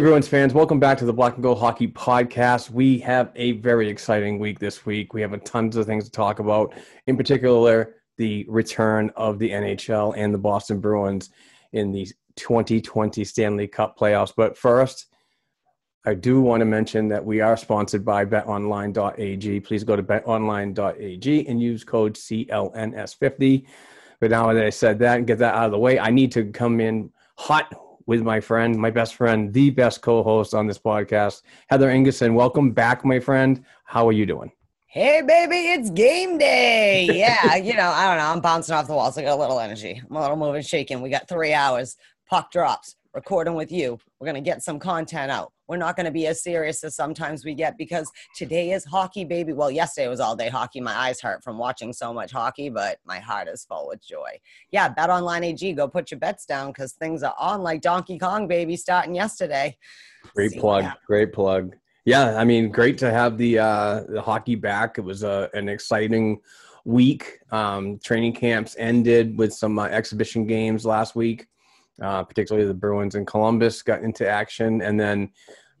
Hey, Bruins fans, welcome back to the Black and Gold Hockey Podcast. We have a very exciting week this week. We have a tons of things to talk about, in particular, the return of the NHL and the Boston Bruins in the 2020 Stanley Cup playoffs. But first, I do want to mention that we are sponsored by betonline.ag. Please go to betonline.ag and use code CLNS50. But now that I said that and get that out of the way, I need to come in hot with my friend, my best friend, the best co-host on this podcast, Heather Ingerson. Welcome back, my friend. How are you doing? Hey, baby, it's game day. Yeah, you know, I don't know. I'm bouncing off the walls. I got a little energy. I'm a little moving, shaking. We got three hours. Puck drops. Recording with you. We're going to get some content out. We're not going to be as serious as sometimes we get because today is hockey, baby. Well, yesterday was all day hockey. My eyes hurt from watching so much hockey, but my heart is full with joy. Yeah, bet online AG. Go put your bets down because things are on like Donkey Kong, baby, starting yesterday. Great See plug. that. Great plug. Yeah, I mean, great to have the uh, the hockey back. It was a, an exciting week. Um, training camps ended with some uh, exhibition games last week. Uh, particularly the Bruins and Columbus got into action, and then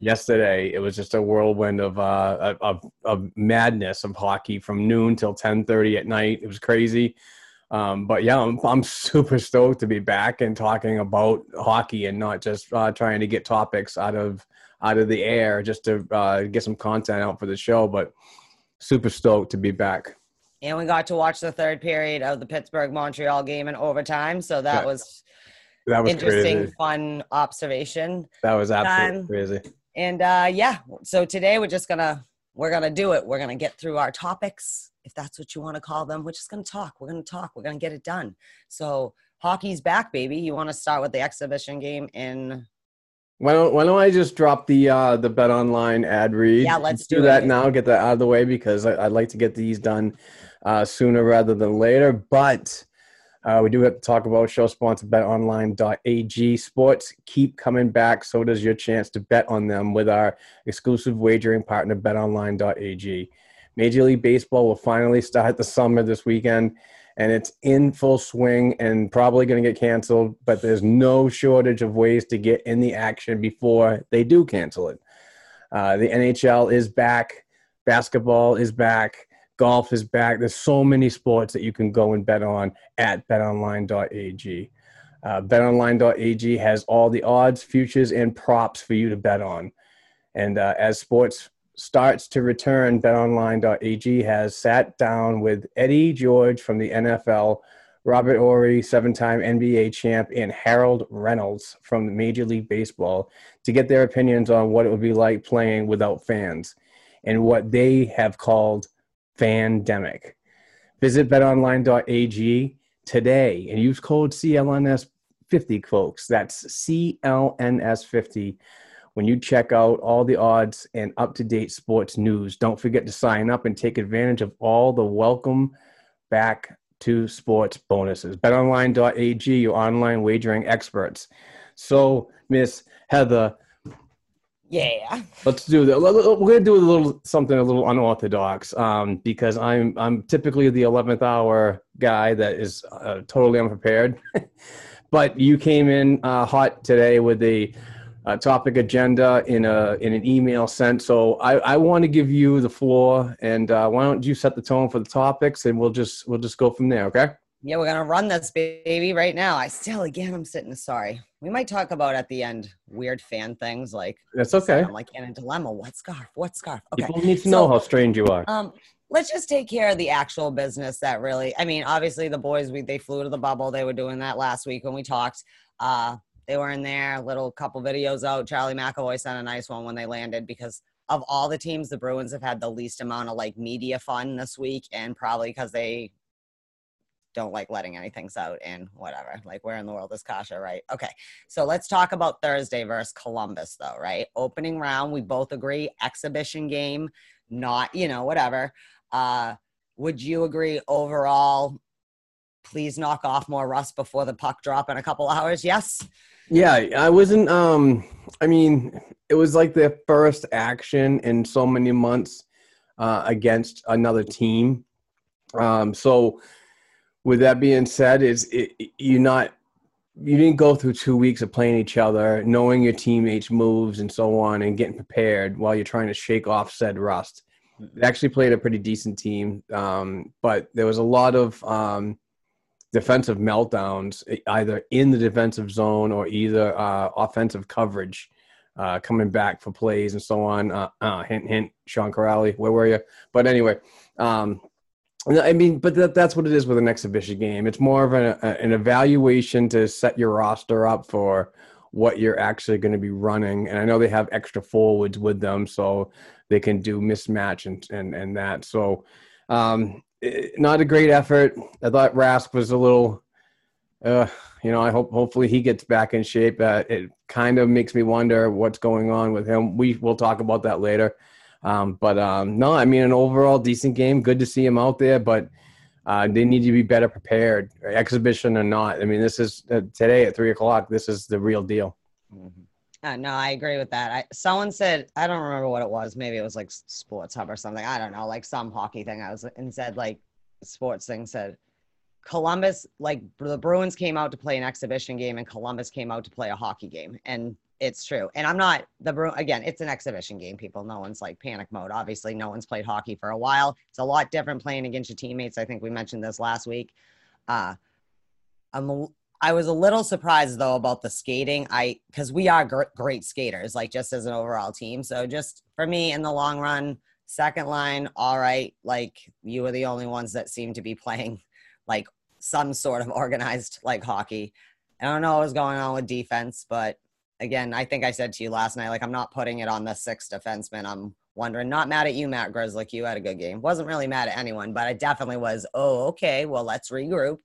yesterday it was just a whirlwind of uh, of, of madness of hockey from noon till ten thirty at night. It was crazy. Um, but yeah, I'm, I'm super stoked to be back and talking about hockey and not just uh, trying to get topics out of out of the air just to uh, get some content out for the show. But super stoked to be back. And we got to watch the third period of the Pittsburgh Montreal game in overtime. So that Yeah, was That was interesting, crazy. fun observation. That was absolutely Time. crazy. And uh, yeah, so today we're just gonna we're gonna do it. We're gonna get through our topics, if that's what you want to call them. We're just gonna talk. We're gonna talk. We're gonna get it done. So hockey's back, baby. You want to start with the exhibition game in? Why don't Why don't I just drop the uh, the bet online ad read? Yeah, let's do that it. now. Get that out of the way because I, I'd like to get these done uh, sooner rather than later. But uh, we do have to talk about show sponsor betonline.ag. Sports keep coming back. So does your chance to bet on them with our exclusive wagering partner, betonline.ag. Major League Baseball will finally start the summer this weekend, and it's in full swing and probably going to get canceled. But there's no shortage of ways to get in the action before they do cancel it. Uh, the NHL is back, basketball is back, golf is back. There's so many sports that you can go and bet on at betonline.ag. Uh, betonline.ag has all the odds, futures, and props for you to bet on. And uh, as sports starts to return, betonline.ag has sat down with Eddie George from the NFL, Robert Horry, seven time NBA champ, and Harold Reynolds from Major League Baseball to get their opinions on what it would be like playing without fans and what they have called fandemic. Visit betonline.ag today and use code CLNS50, folks. That's CLNS50 when you check out all the odds and up to date sports news. Don't forget to sign up and take advantage of all the welcome back to sports bonuses. BetOnline.ag, your online wagering experts. So, Miss Heather, Yeah. let's do that. We're gonna do a little something a little unorthodox um, because I'm I'm typically the eleventh hour guy that is uh, totally unprepared. but you came in uh, hot today with a, a topic agenda in a in an email sent. So I, I want to give you the floor, and uh, why don't you set the tone for the topics, and we'll just we'll just go from there. Okay. Yeah, we're gonna run this baby right now. I still again I'm sitting sorry. We might talk about at the end weird fan things like That's okay. I'm like in a dilemma. What scarf? What scarf? Okay. People need to know how strange you are. Um, let's just take care of the actual business that really. I mean, obviously the boys we they flew to the bubble. They were doing that last week when we talked. Uh, they were in there. A little couple videos out. Charlie McAvoy sent a nice one when they landed because of all the teams, the Bruins have had the least amount of like media fun this week, and probably because they don't like letting anything out and whatever. Like, where in the world is Kase, right? Okay. So let's talk about Thursday versus Columbus, though, right? Opening round, we both agree, exhibition game, not, you know, whatever. Uh, would you agree overall? Please knock off more rust before the puck drop in a couple hours. Yes. Yeah, I wasn't. Um, I mean, it was like the first action in so many months uh, against another team. Um, so, with that being said, is it, you're not you didn't go through two weeks of playing each other, knowing your teammates' moves and so on, and getting prepared while you're trying to shake off said rust. They actually played a pretty decent team, um, but there was a lot of um, defensive meltdowns, either in the defensive zone or either uh, offensive coverage, uh, coming back for plays and so on. Uh, uh, hint, hint, Sean Kuraly, where were you? But anyway, um, I mean, but that, that's what it is with an exhibition game. It's more of an, a, an evaluation to set your roster up for what you're actually going to be running. And I know they have extra forwards with them, so they can do mismatch and and, and that. So, um, eh, not a great effort. I thought Rask was a little, uh, you know, I hope hopefully he gets back in shape. Uh, it kind of makes me wonder what's going on with him. We will talk about that later. Um, but um, no, I mean, an overall decent game. Good to see him out there, but uh, they need to be better prepared, exhibition or not. I mean, this is uh, today at three o'clock. This is the real deal. Uh, no, I agree with that. I, someone said I don't remember what it was. Maybe it was like Sports Hub or something. I don't know, like some hockey thing. I was and said like sports thing said Columbus like the Bruins came out to play an exhibition game and Columbus came out to play a hockey game, and it's true. And I'm not the Bru again. It's an exhibition game. People, no one's like panic mode. Obviously, no one's played hockey for a while. It's a lot different playing against your teammates. I think we mentioned this last week. Uh, I'm I was a little surprised though about the skating. I because we are gr- great skaters, like just as an overall team. So just for me in the long run, second line, all right. Like you were the only ones that seemed to be playing like some sort of organized like hockey. I don't know what was going on with defense, but again, I think I said to you last night, like I'm not putting it on the six defenseman. I'm wondering, not mad at you, Matt Grzelcyk. You had a good game. Wasn't really mad at anyone, but I definitely was. Oh, okay. Well, let's regroup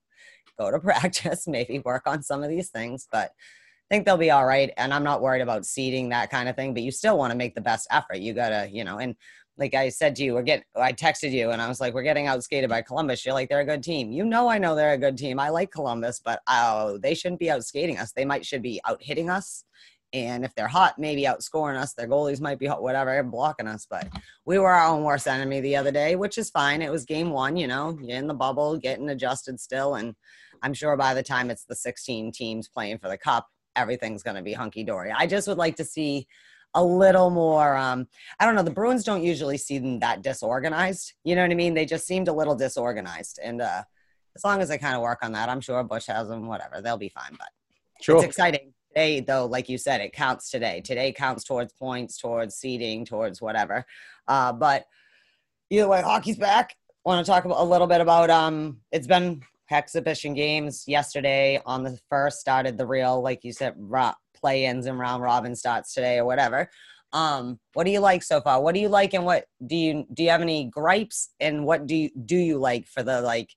go to practice, maybe work on some of these things, but I think they'll be all right. And I'm not worried about seeding that kind of thing, but you still want to make the best effort. You gotta, you know, and like I said to you, we're getting, I texted you and I was like, we're getting outskated by Columbus. You're like, they're a good team. You know, I know they're a good team. I like Columbus, but oh, they shouldn't be outskating us. They might should be out hitting us. And if they're hot, maybe outscoring us. Their goalies might be hot, whatever, blocking us. But we were our own worst enemy the other day, which is fine. It was game one, you know, you're in the bubble, getting adjusted still. And I'm sure by the time it's the 16 teams playing for the cup, everything's going to be hunky dory. I just would like to see a little more. Um, I don't know. The Bruins don't usually see them that disorganized. You know what I mean? They just seemed a little disorganized. And uh, as long as they kind of work on that, I'm sure Bush has them. Whatever, they'll be fine. But Sure. It's exciting. Today, though, like you said, it counts today. Today counts towards points, towards seeding, towards whatever. Uh, but either way, hockey's back. Want to talk about, a little bit about um? It's been exhibition games yesterday. On the first, started the real, like you said, ro- play-ins and round robin starts today or whatever. Um, what do you like so far? What do you like, and what do you do? You have any gripes, and what do you do you like for the like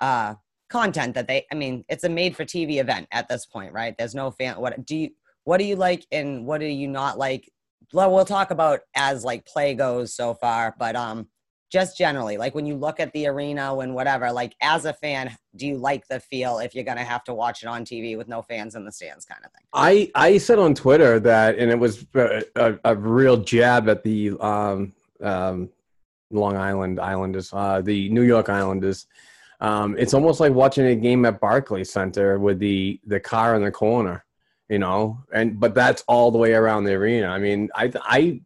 uh content that they? I mean, it's a made-for-TV event at this point, right? There's no fan. What do you what do you like, and what do you not like? Well, we'll talk about as like play goes so far, but um, just generally, like when you look at the arena and whatever, like as a fan, do you like the feel if you're gonna have to watch it on TV with no fans in the stands, kind of thing? I I said on Twitter that, and it was a, a, a real jab at the um, um, Long Island Islanders, uh, the New York Islanders. Um, it's almost like watching a game at Barclays Center with the the car in the corner, you know. And but that's all the way around the arena. I mean, I I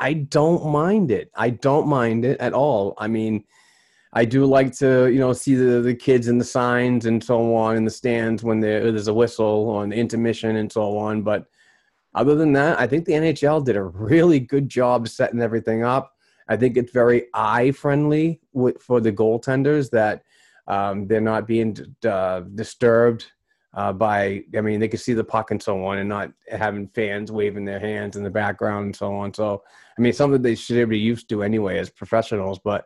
I don't mind it. I don't mind it at all. I mean. I do like to, you know, see the, the kids and the signs and so on in the stands when there, there's a whistle on the intermission and so on. But other than that, I think the NHL did a really good job setting everything up. I think it's very eye friendly for the goaltenders that um, they're not being uh, disturbed uh, by. I mean, they could see the puck and so on, and not having fans waving their hands in the background and so on. So, I mean, something they should be used to anyway as professionals. But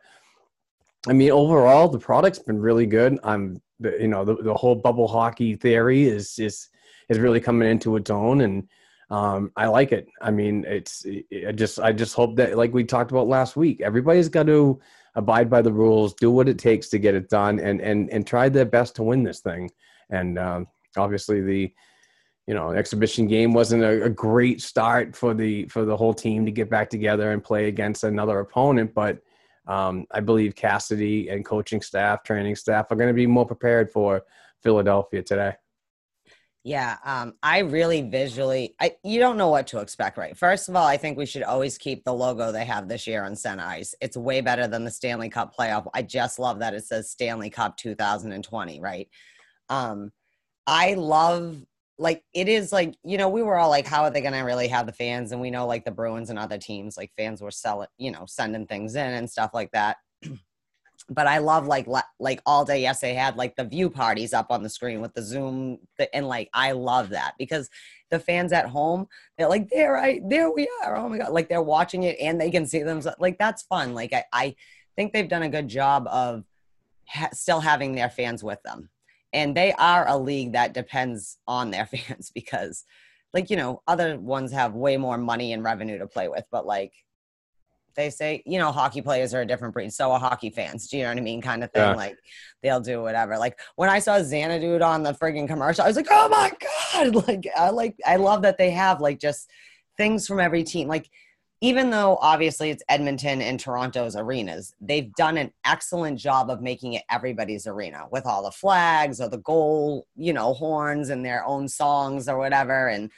I mean, overall, the product's been really good. I'm, you know, the, the whole bubble hockey theory is is is really coming into its own, and um, I like it. I mean, it's I just I just hope that, like we talked about last week, everybody's got to abide by the rules, do what it takes to get it done, and and and try their best to win this thing. And um, obviously, the you know exhibition game wasn't a, a great start for the for the whole team to get back together and play against another opponent, but um, I believe Cassidy and coaching staff, training staff are going to be more prepared for Philadelphia today. Yeah, um, I really visually, I you don't know what to expect, right? First of all, I think we should always keep the logo they have this year on center ice. It's way better than the Stanley Cup playoff. I just love that it says Stanley Cup 2020, right? Um, I love like it is like you know we were all like how are they going to really have the fans? And we know like the bruins and other teams like fans were selling you know sending things in and stuff like that. But i love like like all day yes they had like the view parties up on the screen with the zoom and like i love that because the fans at home they're like there I there we are. Oh my god. Like they're watching it and they can see them. Like that's fun. Like i, I think they've done a good job of ha- still having their fans with them and they are a league that depends on their fans because like you know other ones have way more money and revenue to play with but like they say you know hockey players are a different breed so are hockey fans do you know what i mean kind of thing Yeah. like they'll do whatever like when i saw xanadu on the friggin' commercial i was like oh my god like i like i love that they have like just things from every team like even though obviously it's Edmonton and Toronto's arenas, they've done an excellent job of making it everybody's arena with all the flags or the goal, you know, horns and their own songs or whatever. And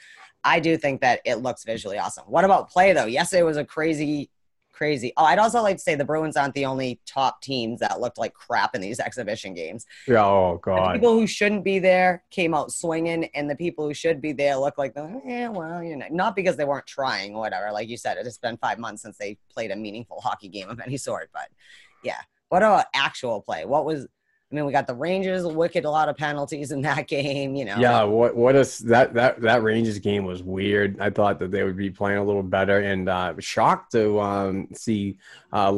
I do think that it looks visually awesome. What about play though? Yesterday was a crazy, crazy. Oh, I'd also like to say the Bruins aren't the only top teams that looked like crap in these exhibition games. Yeah, oh The God. people who shouldn't be there came out swinging, and the people who should be there look like, the, yeah, well, you know, not because they weren't trying or whatever. Like you said, it has been five months since they played a meaningful hockey game of any sort. But yeah, what about actual play? What was? I mean, we got the Rangers, wicked, a lot of penalties in that game. You know, Yeah, what what is that that that Rangers game was weird. I thought that they would be playing a little better, and uh, shocked to um, see uh,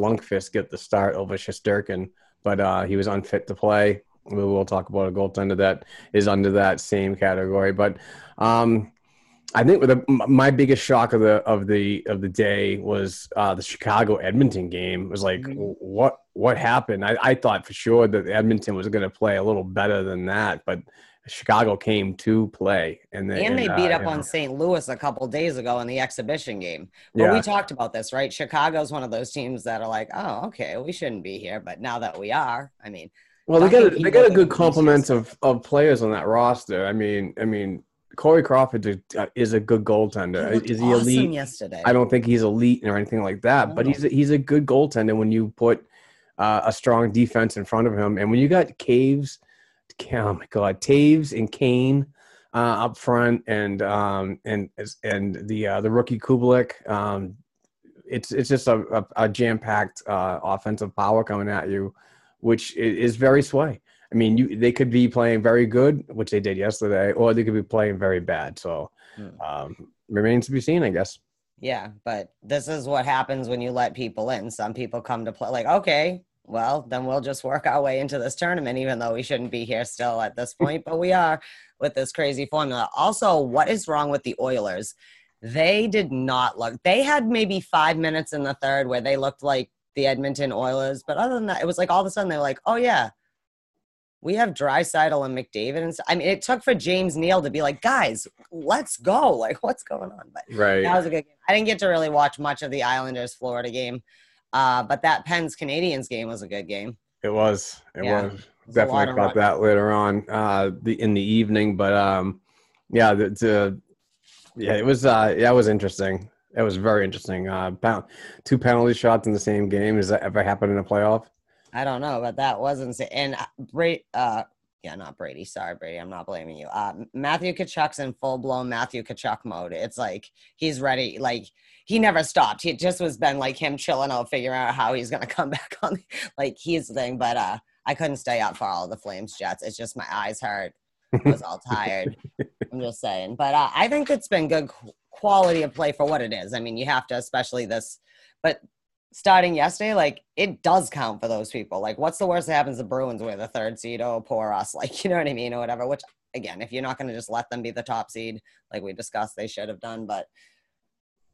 get the start over Shesterkin, but uh, he was unfit to play. We will talk about a goaltender that is under that same category, but um, I think the, my biggest shock of the of the of the day was uh, the Chicago Edmonton game. It was like, Mhm. what what happened? I, I thought for sure that Edmonton was going to play a little better than that, but Chicago came to play, and they, and they uh, beat up you know, on St. Louis a couple days ago in the exhibition game. But Yeah. we talked about this, right? Chicago's one of those teams that are like, oh, okay, we shouldn't be here, but now that we are, I mean, Well, they got a, they got a good complement of, of players on that roster. I mean, I mean, Corey Crawford is a, good goaltender. he Is he awesome elite? yesterday. I don't think he's elite or anything like that, but No. he's a, he's a good goaltender when you put uh, a strong defense in front of him, and when you got Caves, oh my God, Toews and Kane uh, up front, and um, and and the uh, the rookie Kubalik. Um, it's it's just a, a, a jam packed uh, offensive power coming at you, which is very sway. I mean, you they could be playing very good, which they did yesterday, or they could be playing very bad. So Hmm. um, remains to be seen, I guess. Yeah, but this is what happens when you let people in. Some people come to play like, okay, well, then we'll just work our way into this tournament, even though we shouldn't be here still at this point, but we are with this crazy formula. Also, what is wrong with the Oilers? They did not look, they had maybe five minutes in the third where they looked like the Edmonton Oilers, but other than that, it was like all of a sudden they're like, oh, yeah, we have Draisaitl and McDavid. And I mean, it took for James Neal to be like, guys, let's go. Like, what's going on? But Right. that was a good game. I didn't get to really watch much of the Islanders Florida game, uh, but that Pens Canadiens game was a good game. It was. It Yeah, was. It was Definitely caught that later on uh, the in the evening, but um, yeah, the, the yeah, it was uh, yeah, it was interesting. It was very interesting. Uh, two penalty shots in the same game. Has that ever happened in a playoff? I don't know, but that was insane. And uh, Brady, uh, yeah, not Brady. Sorry, Brady. I'm not blaming you. Uh, Matthew Tkachuk's in full blown Matthew Tkachuk mode. It's like he's ready. Like he never stopped. He just was been like him chilling out, figuring out how he's gonna come back on. Like he's the thing. But uh, I couldn't stay up for all the Flames Jets. It's just my eyes hurt. I was all tired. I'm just saying. But uh, I think it's been good qu- quality of play for what it is. I mean, you have to, especially this. But starting yesterday, like it does count for those people. Like, what's the worst that happens? The Bruins were the third seed. Oh, poor us. Like, you know what I mean, or whatever. Which again, if you're not going to just let them be the top seed, like we discussed, they should have done. But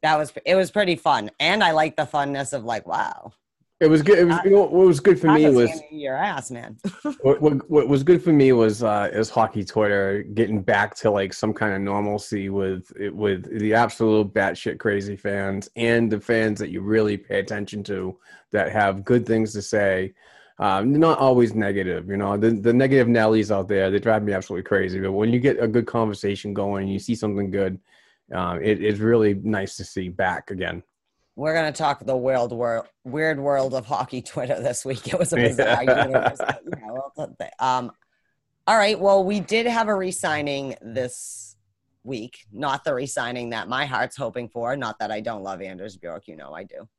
that was it was pretty fun, and I like the funness of like, wow, It was good. It was, what was good for me was your ass, man. what, what, what was good for me was uh, is hockey Twitter getting back to like some kind of normalcy with with the absolute batshit crazy fans and the fans that you really pay attention to that have good things to say. Um, not always negative, you know. The the negative Nellies out there they drive me absolutely crazy. But when you get a good conversation going, you see something good. Um, it is really nice to see back again. We're gonna talk the world world weird world of hockey Twitter this week. It was a bizarre Yeah. universe. but, yeah, well, th- th- um, all right. Well, we did have a re-signing this week. Not the re-signing that my heart's hoping for. Not that I don't love Anders Bjork. You know I do.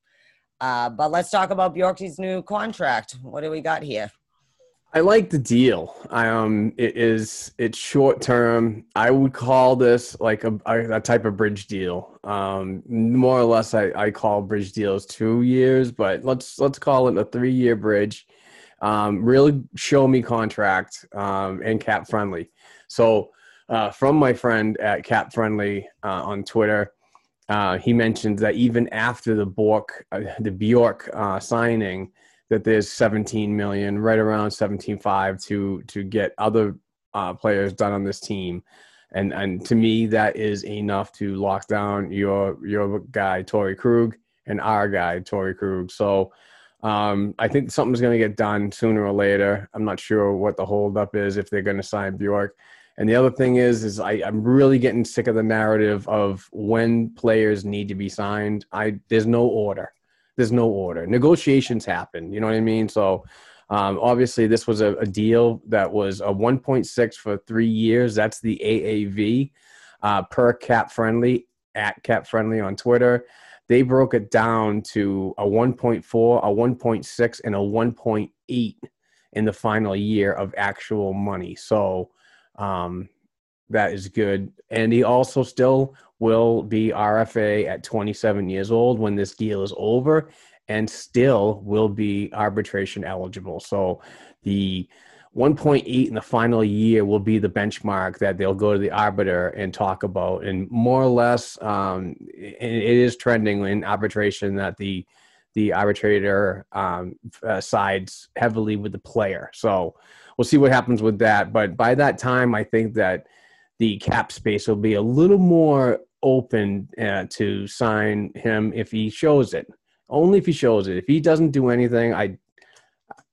Uh, but let's talk about Bjork's new contract. What do we got here? I like the deal. Um, it is it's short term. I would call this like a, a, a type of bridge deal. Um, more or less, I, I call bridge deals two years, but let's let's call it a three year bridge. Um, really show me contract um, and cap friendly. So uh, from my friend at Cap Friendly uh, on Twitter, uh, he mentioned that even after the Bork, uh, the Bjork uh, signing, that there's 17 million, right around 17.5 to to get other uh, players done on this team, and and to me that is enough to lock down your your guy Torey Krug and our guy Torey Krug. So. Um, I think something's going to get done sooner or later. I'm not sure what the holdup is if they're going to sign Bjork. And the other thing is, is I, I'm really getting sick of the narrative of when players need to be signed. I there's no order. There's no order. Negotiations happen. You know what I mean? So um, obviously, this was a, a deal that was a 1.6 for three years. That's the AAV uh, per cap friendly at cap friendly on Twitter. They broke it down to a 1.4, a 1.6, and a 1.8 in the final year of actual money. So um, that is good. And he also still will be RFA at 27 years old when this deal is over and still will be arbitration eligible. So the 1.8 in the final year will be the benchmark that they'll go to the arbiter and talk about. And more or less, um, it, it is trending in arbitration that the the arbitrator um, uh, sides heavily with the player. So we'll see what happens with that. But by that time, I think that the cap space will be a little more open uh, to sign him if he shows it. Only if he shows it. If he doesn't do anything, I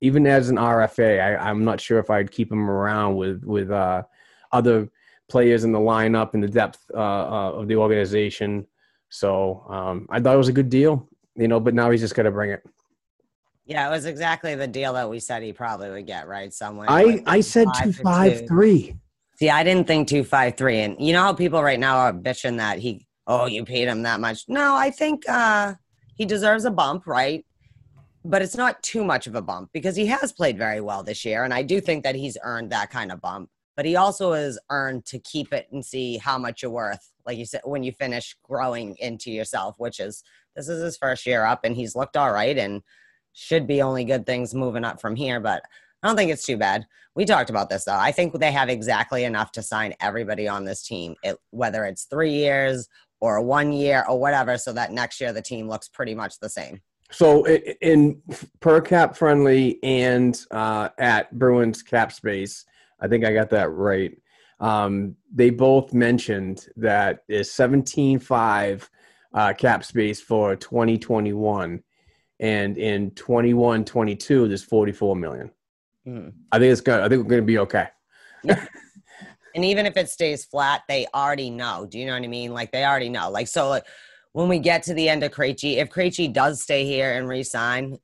even as an RFA, I, I'm not sure if I'd keep him around with with uh, other players in the lineup and the depth uh, uh, of the organization. So um, I thought it was a good deal, you know. But now he's just got to bring it. Yeah, it was exactly the deal that we said he probably would get, right? Somewhere. I like I said two to five two. three. See, I didn't think two five three, and you know how people right now are bitching that he, oh, you paid him that much. No, I think uh, he deserves a bump, right? But it's not too much of a bump because he has played very well this year, and I do think that he's earned that kind of bump. But he also has earned to keep it and see how much you're worth, like you said, when you finish growing into yourself. Which is this is his first year up, and he's looked all right, and should be only good things moving up from here. But I don't think it's too bad. We talked about this though. I think they have exactly enough to sign everybody on this team, it, whether it's three years or one year or whatever, so that next year the team looks pretty much the same. So in per cap friendly and uh, at Bruins cap space, I think I got that right. Um, they both mentioned that is 17.5 uh, cap space for 2021 and in 21 22 there's 44 million. Mhm. I think it's good. I think we're going to be okay. And even if it stays flat, they already know. Do you know what I mean? Like they already know. Like so, like, when we get to the end of Krejci, if Krejci does stay here and resign,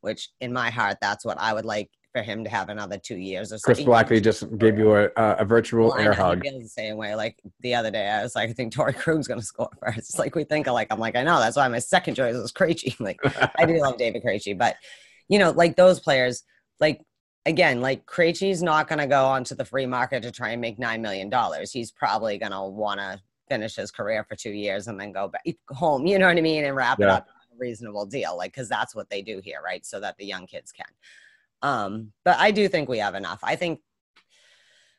which in my heart, that's what I would like for him to have another two years or Chris. Blackley just gave you a, a virtual Well, air he hug. feels the same way. Like the other day, I was like, I think Torey Krug's gonna score first. It's like we think alike. I'm like, I know. That's why my second choice was Krejci. Like I do love David Krejci, but you know, like those players, like again, like Krejci's not gonna go onto the free market to try and make nine million dollars. He's probably gonna want to finish his career for two years and then go back home. You know what I mean? And wrap it up a reasonable deal, like because that's what they do here, right? So that the young kids can. Um, but I do think we have enough. I think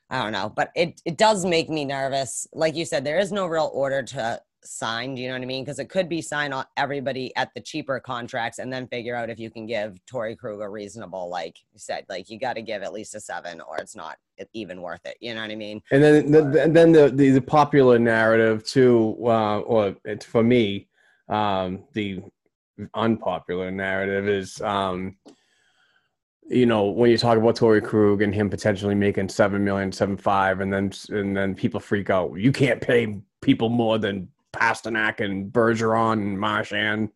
I don't know, but it it does make me nervous. Like you said, there is no real order to sign. Do you know what I mean? Because it could be sign on everybody at the cheaper contracts and then figure out if you can give Torey Krug a reasonable, like you said, like you got to give at least a seven or it's not even worth it. You know what I mean? And then, the, and then the, the the popular narrative too, uh, or it's for me, um, the unpopular narrative is, um, you know, when you talk about Torey Krug and him potentially making seven million, seven five, and then and then people freak out. You can't pay people more than Pastrnak and Bergeron and Marchand,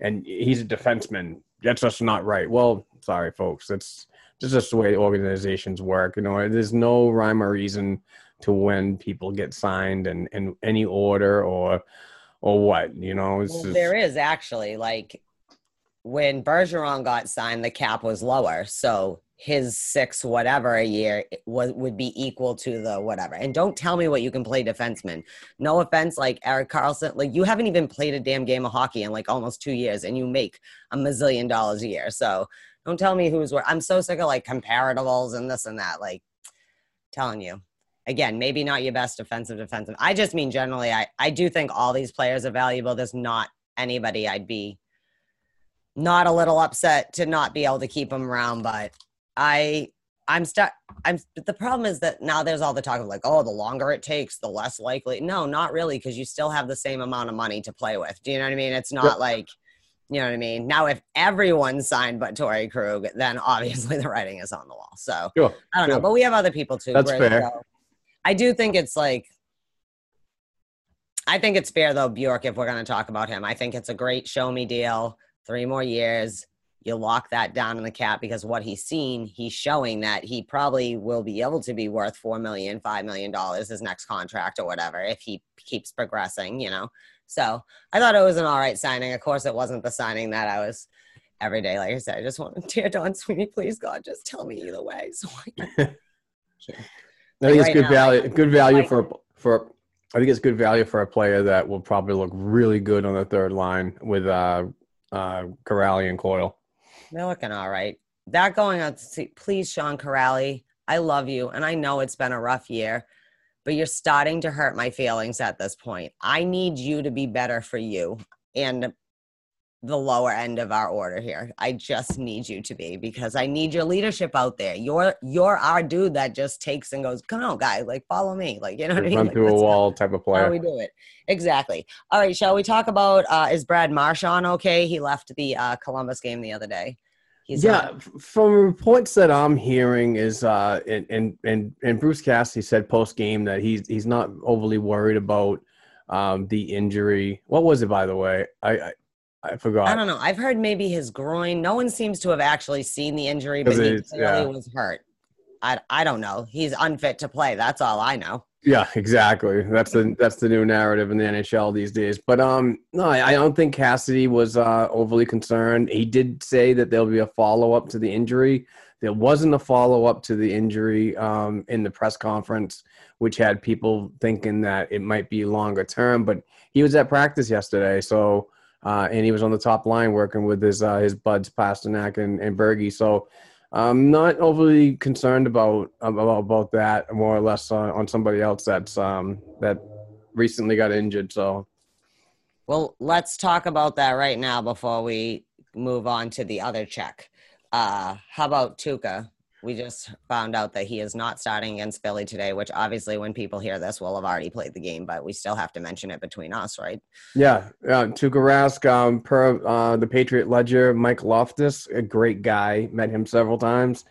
and he's a defenseman. That's just not right. Well, sorry, folks. That's that's just the way organizations work. You know, there's no rhyme or reason to when people get signed and in any order or or what. You know, it's Well, just, there is actually like when Bergeron got signed, the cap was lower, so his six whatever a year was would be equal to the whatever. And don't tell me what you can play defenseman. No offense, like Erik Karlsson, like you haven't even played a damn game of hockey in like almost two years, and you make a mazillion dollars a year. So don't tell me who's where. I'm so sick of like comparatives and this and that. Like telling you. Again, maybe not your best defensive defensive. I just mean generally, I, I do think all these players are valuable. There's not anybody I'd be not a little upset to not be able to keep them around, but I I'm stuck. I'm but the problem is that now there's all the talk of like, oh, the longer it takes, the less likely. No, not really, because you still have the same amount of money to play with. Do you know what I mean? It's not Yep. like you know what I mean. Now, if everyone signed but Torey Krug, then obviously the writing is on the wall. So Sure, I don't know, but we have other people too. That's fair. so I do think it's like, I think it's fair though, Bjork, if we're going to talk about him. I think it's a great show me deal. Three more years. You lock that down in the cap because what he's seen, he's showing that he probably will be able to be worth four million, five million dollars his next contract or whatever if he keeps progressing, you know. So I thought it was an all right signing. Of course, it wasn't the signing that I was every day. Like I said, I just want dear Don Sweeney, please God, just tell me either way. So I think it's good now, value. good value like- for for. I think it's good value for a player that will probably look really good on the third line with uh, uh, Kuraly and Coyle. They're looking all right. That going out to see, please, Sean Kuraly, I love you. And I know it's been a rough year, but you're starting to hurt my feelings at this point. I need you to be better for you and the lower end of our order here. I just need you to be because I need your leadership out there. You're you're our dude that just takes and goes, come on, guy, like follow me. Like, you know what I mean? Run Like, through a wall type of How player. we do it. Exactly. All right, shall we talk about uh is Brad Marchand okay? He left the uh Columbus game the other day. He's yeah, f- from reports that I'm hearing is uh and and and, and Bruce Cassidy said post game that he's he's not overly worried about um the injury. What was it by the way? I I, I forgot. I don't know. I've heard maybe his groin. No one seems to have actually seen the injury, but he clearly yeah. was hurt. I I don't know. He's unfit to play. That's all I know. Yeah, exactly. That's the that's the new narrative in the NHL these days. But um, no, I, I don't think Cassidy was uh, overly concerned. He did say that there'll be a follow up to the injury. There wasn't a follow up to the injury um, in the press conference, which had people thinking that it might be longer term. But he was at practice yesterday, so uh, and he was on the top line working with his uh, his buds Pastrnak and, and Bergie. So I'm not overly concerned about about, about that. More or less on, on somebody else that's um, that recently got injured. So Well, let's talk about that right now before we move on to the other check. Uh, how about Tuukka? We just found out that he is not starting against Philly today, which obviously, when people hear this, will have already played the game, but we still have to mention it between us, right? yeah, uh, Tuukka Rask, um, per uh, the Patriot Ledger, Mike Loftus, a great guy. Met him several times.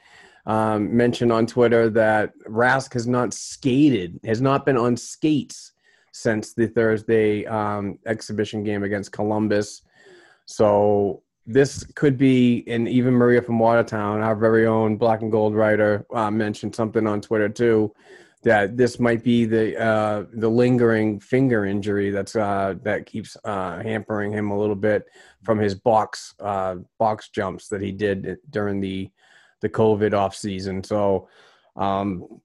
Um, mentioned on Twitter that Rask has not skated, has not been on skates since the Thursday um, exhibition game against Columbus. So this could be, and even Maria from Watertown, our very own black and gold writer, uh, mentioned something on Twitter too, that this might be the uh, the lingering finger injury that's uh, that keeps uh, hampering him a little bit from his box uh, box jumps that he did during the the COVID off season. So. Um,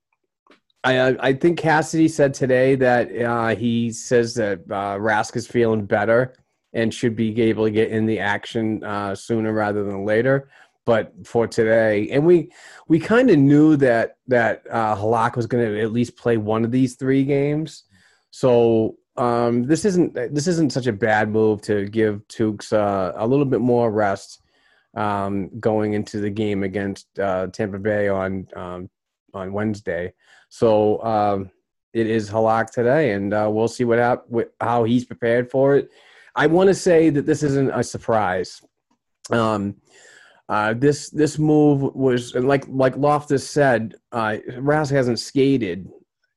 I, I think Cassidy said today that uh, he says that Rask is feeling better and should be able to get in the action uh, sooner rather than later. But for today, and we we kind of knew that that uh, Halak was going to at least play one of these three games. So um, this isn't this isn't such a bad move to give Tukes uh, a little bit more rest um, going into the game against uh, Tampa Bay on um, on Wednesday. So um, it is Halak today, and uh, we'll see what hap- how he's prepared for it. I want to say that this isn't a surprise. Um, uh, this this move was like like Loftus said, uh, Rask hasn't skated,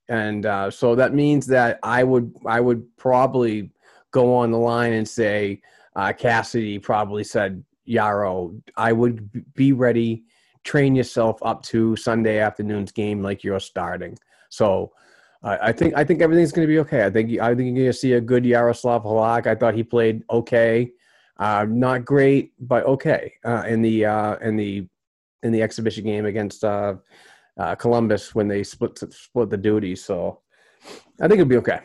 and uh, so that means that I would I would probably go on the line and say uh, Cassidy probably said Yarrow, I would be ready. Train yourself up to Sunday afternoon's game like you're starting. So I I think I think everything's going to be okay. I think I think you're going to see a good Yaroslav Halak. I thought he played okay, uh, not great, but okay uh, in the uh, in the in the exhibition game against uh, uh, Columbus when they split split the duties. So I think it'll be okay.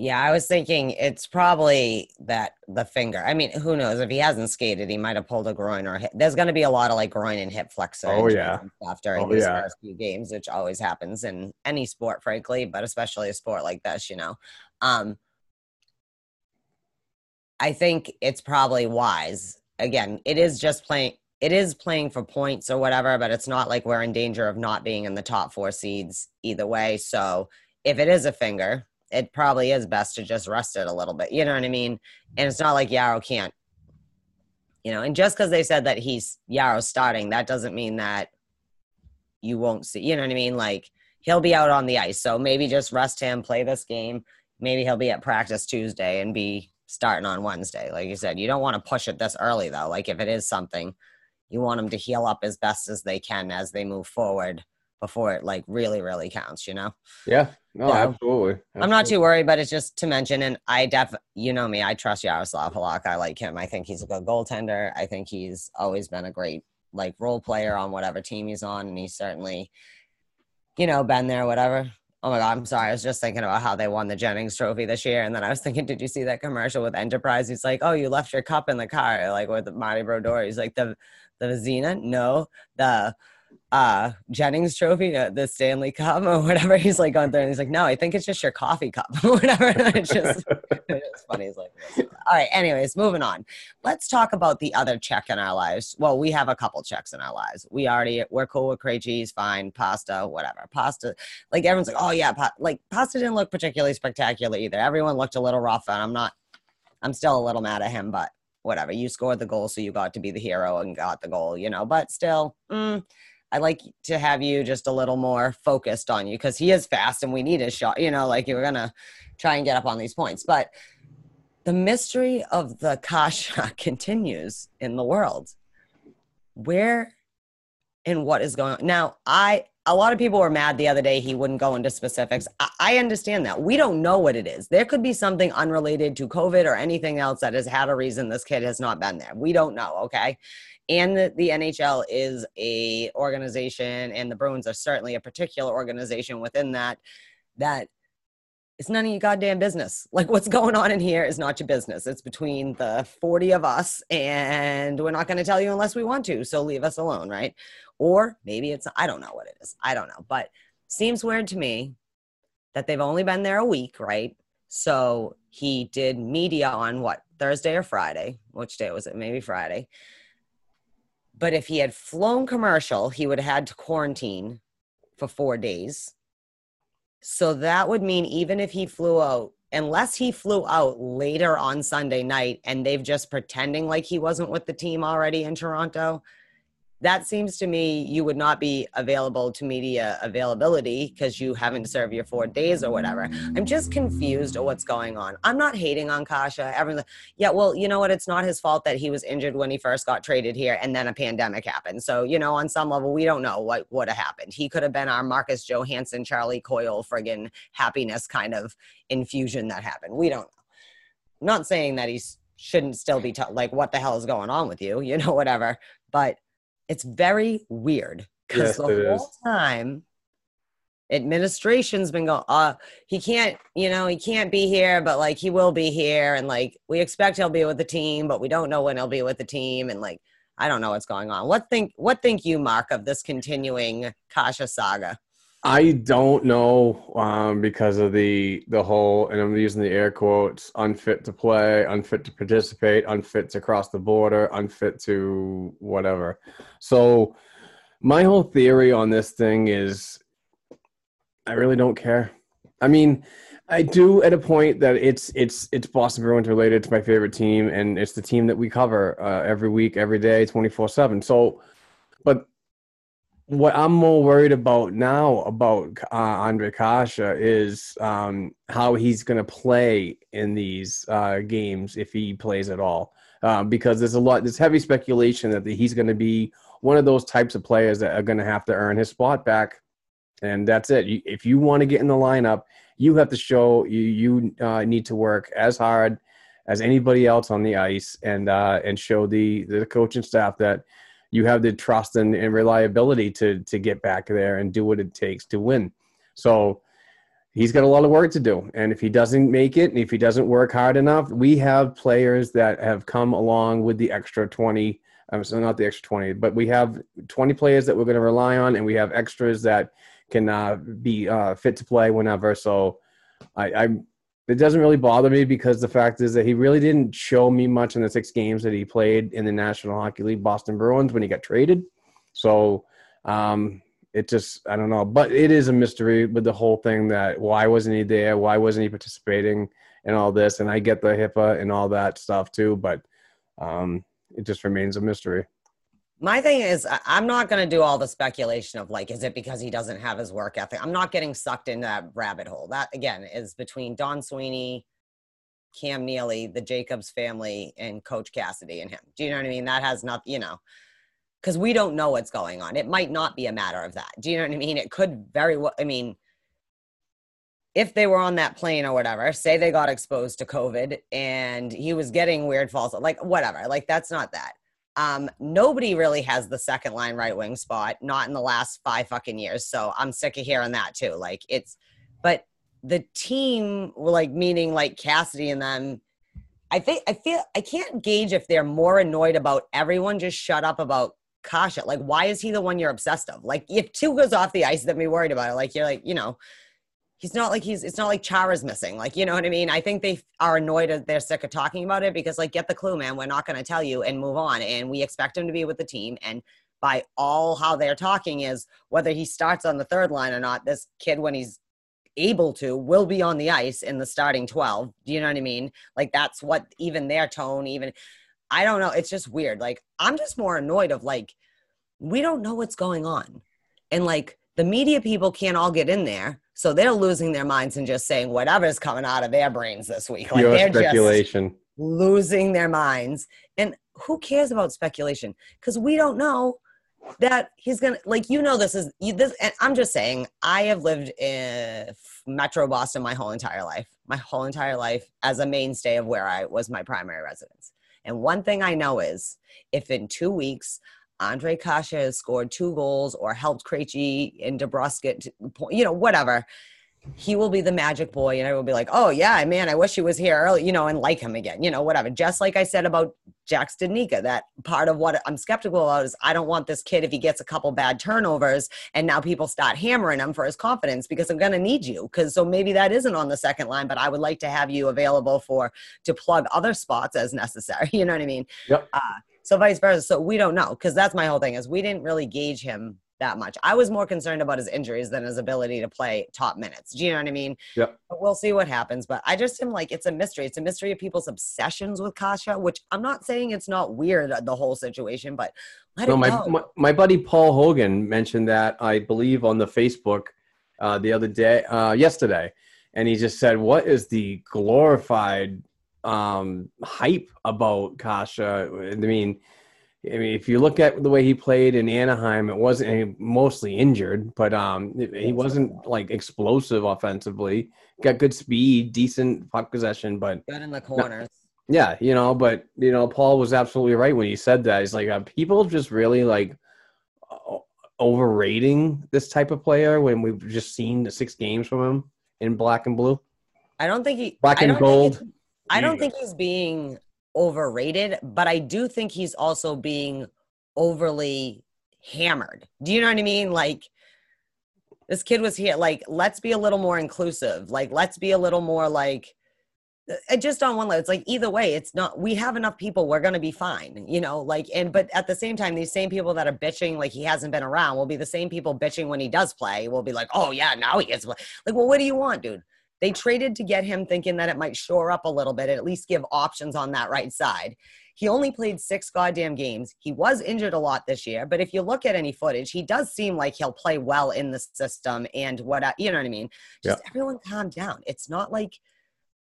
Yeah, I was thinking it's probably that the finger. I mean, who knows? If he hasn't skated, he might have pulled a groin or a hip. There's going to be a lot of like groin and hip flexor. Oh, yeah. stuff during Oh, these yeah. first few games, which always happens in any sport, frankly, but especially a sport like this. You know, um, I think it's probably wise. Again, it is just playing. It is playing for points or whatever, but it's not like we're in danger of not being in the top four seeds either way. So if it is a finger, it probably is best to just rest it a little bit. You know what I mean? And it's not like Yarrow can't, you know, and just because they said that he's Yarrow starting, that doesn't mean that you won't see, you know what I mean? Like he'll be out on the ice. So maybe just rest him, play this game. Maybe he'll be at practice Tuesday and be starting on Wednesday. Like you said, you don't want to push it this early though. Like if it is something, you want them to heal up as best as they can as they move forward before it like really, really counts, you know? Yeah, no, Yeah. absolutely. I'm not too worried, but it's just to mention, and I def, you know me, I trust Yaroslav Halak. I like him. I think he's a good goaltender. I think he's always been a great like role player on whatever team he's on, and he's certainly, you know, been there, whatever. Oh my God, I'm sorry. I was just thinking about how they won the Jennings Trophy this year, and then I was thinking, did you see that commercial with Enterprise? He's like, "Oh, you left your cup in the car," like with Marty Brodeur. He's like, "The the Vezina? No, the uh Jennings trophy, uh, the Stanley Cup or whatever. He's like going through and he's like, No, I think it's just your coffee cup or whatever. And it's just it's funny. He's like, all right, anyways, moving on. Let's talk about the other check in our lives. Well, we have a couple checks in our lives. We already we're cool with cream cheese, fine, pasta, whatever. Pasta, like everyone's like, oh yeah, pa-. like pasta didn't look particularly spectacular either. Everyone looked a little rough, and I'm not I'm still a little mad at him, but whatever. You scored the goal, so you got to be the hero and got the goal, you know. But still, mm, I like to have you just a little more focused on you because he is fast and we need his shot, you know, like you're gonna try and get up on these points. But the mystery of the Kase continues in the world. Where and what is going on. Now, I a lot of people were mad the other day he wouldn't go into specifics. I, I understand that. We don't know what it is. There could be something unrelated to COVID or anything else that has had a reason this kid has not been there. We don't know, okay? And the, the NHL is a organization and the Bruins are certainly a particular organization within that that it's none of your goddamn business. Like what's going on in here is not your business. It's between the 40 of us and we're not going to tell you unless we want to. So leave us alone, right? Or maybe it's, I don't know what it is. I don't know. But seems weird to me that they've only been there a week, right? So he did media on what, Thursday or Friday? Which day was it? Maybe Friday. But if he had flown commercial, he would have had to quarantine for four days. So that would mean even if he flew out, unless he flew out later on Sunday night and they've just pretending like he wasn't with the team already in Toronto, that seems to me you would not be available to media availability because you haven't served your four days or whatever. I'm just confused at what's going on. I'm not hating on Kase. Everyone, yeah, well, you know what? It's not his fault that he was injured when he first got traded here and then a pandemic happened. So, you know, on some level, we don't know what would have happened. He could have been our Marcus Johansson, Charlie Coyle friggin' happiness kind of infusion that happened. We don't know. I'm not saying that he shouldn't still be t- like, what the hell is going on with you? You know, whatever. But it's very weird because Yes, the whole is. time administration's been going uh he can't you know he can't be here but like he will be here and like we expect he'll be with the team but we don't know when he'll be with the team and like i don't know what's going on what think what think you mark of this continuing kase saga I don't know um, because of the the whole, and I'm using the air quotes: unfit to play, unfit to participate, unfit to cross the border, unfit to whatever. So, my whole theory on this thing is, I really don't care. I mean, I do at a point that it's it's it's Boston Bruins related It's my favorite team, and it's the team that we cover uh, every week, every day, twenty four seven. So, but what I'm more worried about now about uh, Andre Kase is um, how he's going to play in these uh, games if he plays at all. Um, because there's a lot, there's heavy speculation that he's going to be one of those types of players that are going to have to earn his spot back, and that's it. If you want to get in the lineup, you have to show you you uh, need to work as hard as anybody else on the ice and uh, and show the the coaching staff that you have the trust and, and reliability to to get back there and do what it takes to win. So he's got a lot of work to do, and if he doesn't make it, and if he doesn't work hard enough, we have players that have come along with the extra twenty. Um, so not the extra twenty, but we have twenty players that we're going to rely on, and we have extras that can uh, be uh, fit to play whenever. So I, I'm it doesn't really bother me because the fact is that he really didn't show me much in the six games that he played in the National Hockey League Boston Bruins when he got traded. So um, it just I don't know, but it is a mystery with the whole thing that why wasn't he there? Why wasn't he participating in all this? And I get the HIPAA and all that stuff too, but um, it just remains a mystery. My thing is i'm not going to do all the speculation of like is it because he doesn't have his work ethic? I'm not getting sucked into that rabbit hole. That again is between don sweeney cam neely the jacobs family and coach cassidy and him. Do you know what i mean? That has not you know because we don't know what's going on. It might not be a matter of that. Do you know what i mean? It could very well i mean if they were on that plane or whatever, say they got exposed to COVID and he was getting weird false, like whatever, like that's not that. Um, nobody really has the second line right wing spot, not in the last five fucking years. So I'm sick of hearing that too. Like it's, but the team, like meaning like Cassidy and them, I think I feel I can't gauge if they're more annoyed about everyone just shut up about Kase. Like, why is he the one you're obsessed of? Like, if two goes off the ice, then be worried about it. Like, you're like, you know, he's not like he's it's not like Chara's missing. Like, you know what I mean? I think they are annoyed that they're sick of talking about it because like get the clue, man. We're not gonna tell you and move on. And we expect him to be with the team. And by all how they're talking is whether he starts on the third line or not, this kid when he's able to will be on the ice in the starting 12. Do you know what I mean? Like that's what even their tone, even I don't know. It's just weird. Like I'm just more annoyed of like we don't know what's going on. And like the media people can't all get in there. So they're losing their minds and just saying whatever's coming out of their brains this week. Like Pure they're just speculation. losing their minds. And who cares about speculation? Because we don't know. that he's gonna like you know this is you, this and i'm just saying i have lived in metro boston my whole entire life my whole entire life as a mainstay of where i was my primary residence and one thing i know is if in two weeks andre kase has scored two goals or helped Krejci and DeBrusk, you know whatever he will be the magic boy and I will be like, oh yeah, man, I wish he was here early, you know, and like him again, you know, whatever. Just like I said about Jack Studnicka, that part of what I'm skeptical about is I don't want this kid if he gets a couple bad turnovers and now people start hammering him for his confidence because I'm going to need you. Cause so maybe that isn't on the second line, but I would like to have you available for to plug other spots as necessary. You know what I mean? Yep. Uh, so vice versa. So we don't know because that's my whole thing is we didn't really gauge him that much. I was more concerned about his injuries than his ability to play top minutes. Do you know what I mean? Yeah. But we'll see what happens. But I just am like, it's a mystery. It's a mystery of people's obsessions with Kase, which I'm not saying it's not weird, the whole situation, but let No, my, my my buddy Paul Hogan mentioned that I believe on the Facebook uh, the other day, uh, yesterday, and he just said, "What is the glorified um, hype about Kase?" I mean, I mean, if you look at the way he played in Anaheim, it wasn't mostly injured, but um, he wasn't like explosive offensively. Got good speed, decent puck possession, but Good in the corners. yeah, you know, but you know, Paul was absolutely right when he said that. He's like, are people just really like overrating this type of player when we've just seen the six games from him in black and blue, I don't think he black I and don't think gold? I don't think he's being overrated, but I do think he's also being overly hammered. Do you know what I mean? Like this kid was here. Like, let's be a little more inclusive. Like, let's be a little more like uh, just on one level. It's like either way, it's not. We have enough people. We're gonna be fine. You know, like and but at the same time, these same people that are bitching like he hasn't been around will be the same people bitching when he does play. Will be like, oh yeah, now he gets like. Well, what do you want, dude? They traded to get him thinking that it might shore up a little bit, at least give options on that right side. He only played six goddamn games. He was injured a lot this year, but if you look at any footage, he does seem like he'll play well in the system and what you know what I mean. Just everyone calm down. It's not like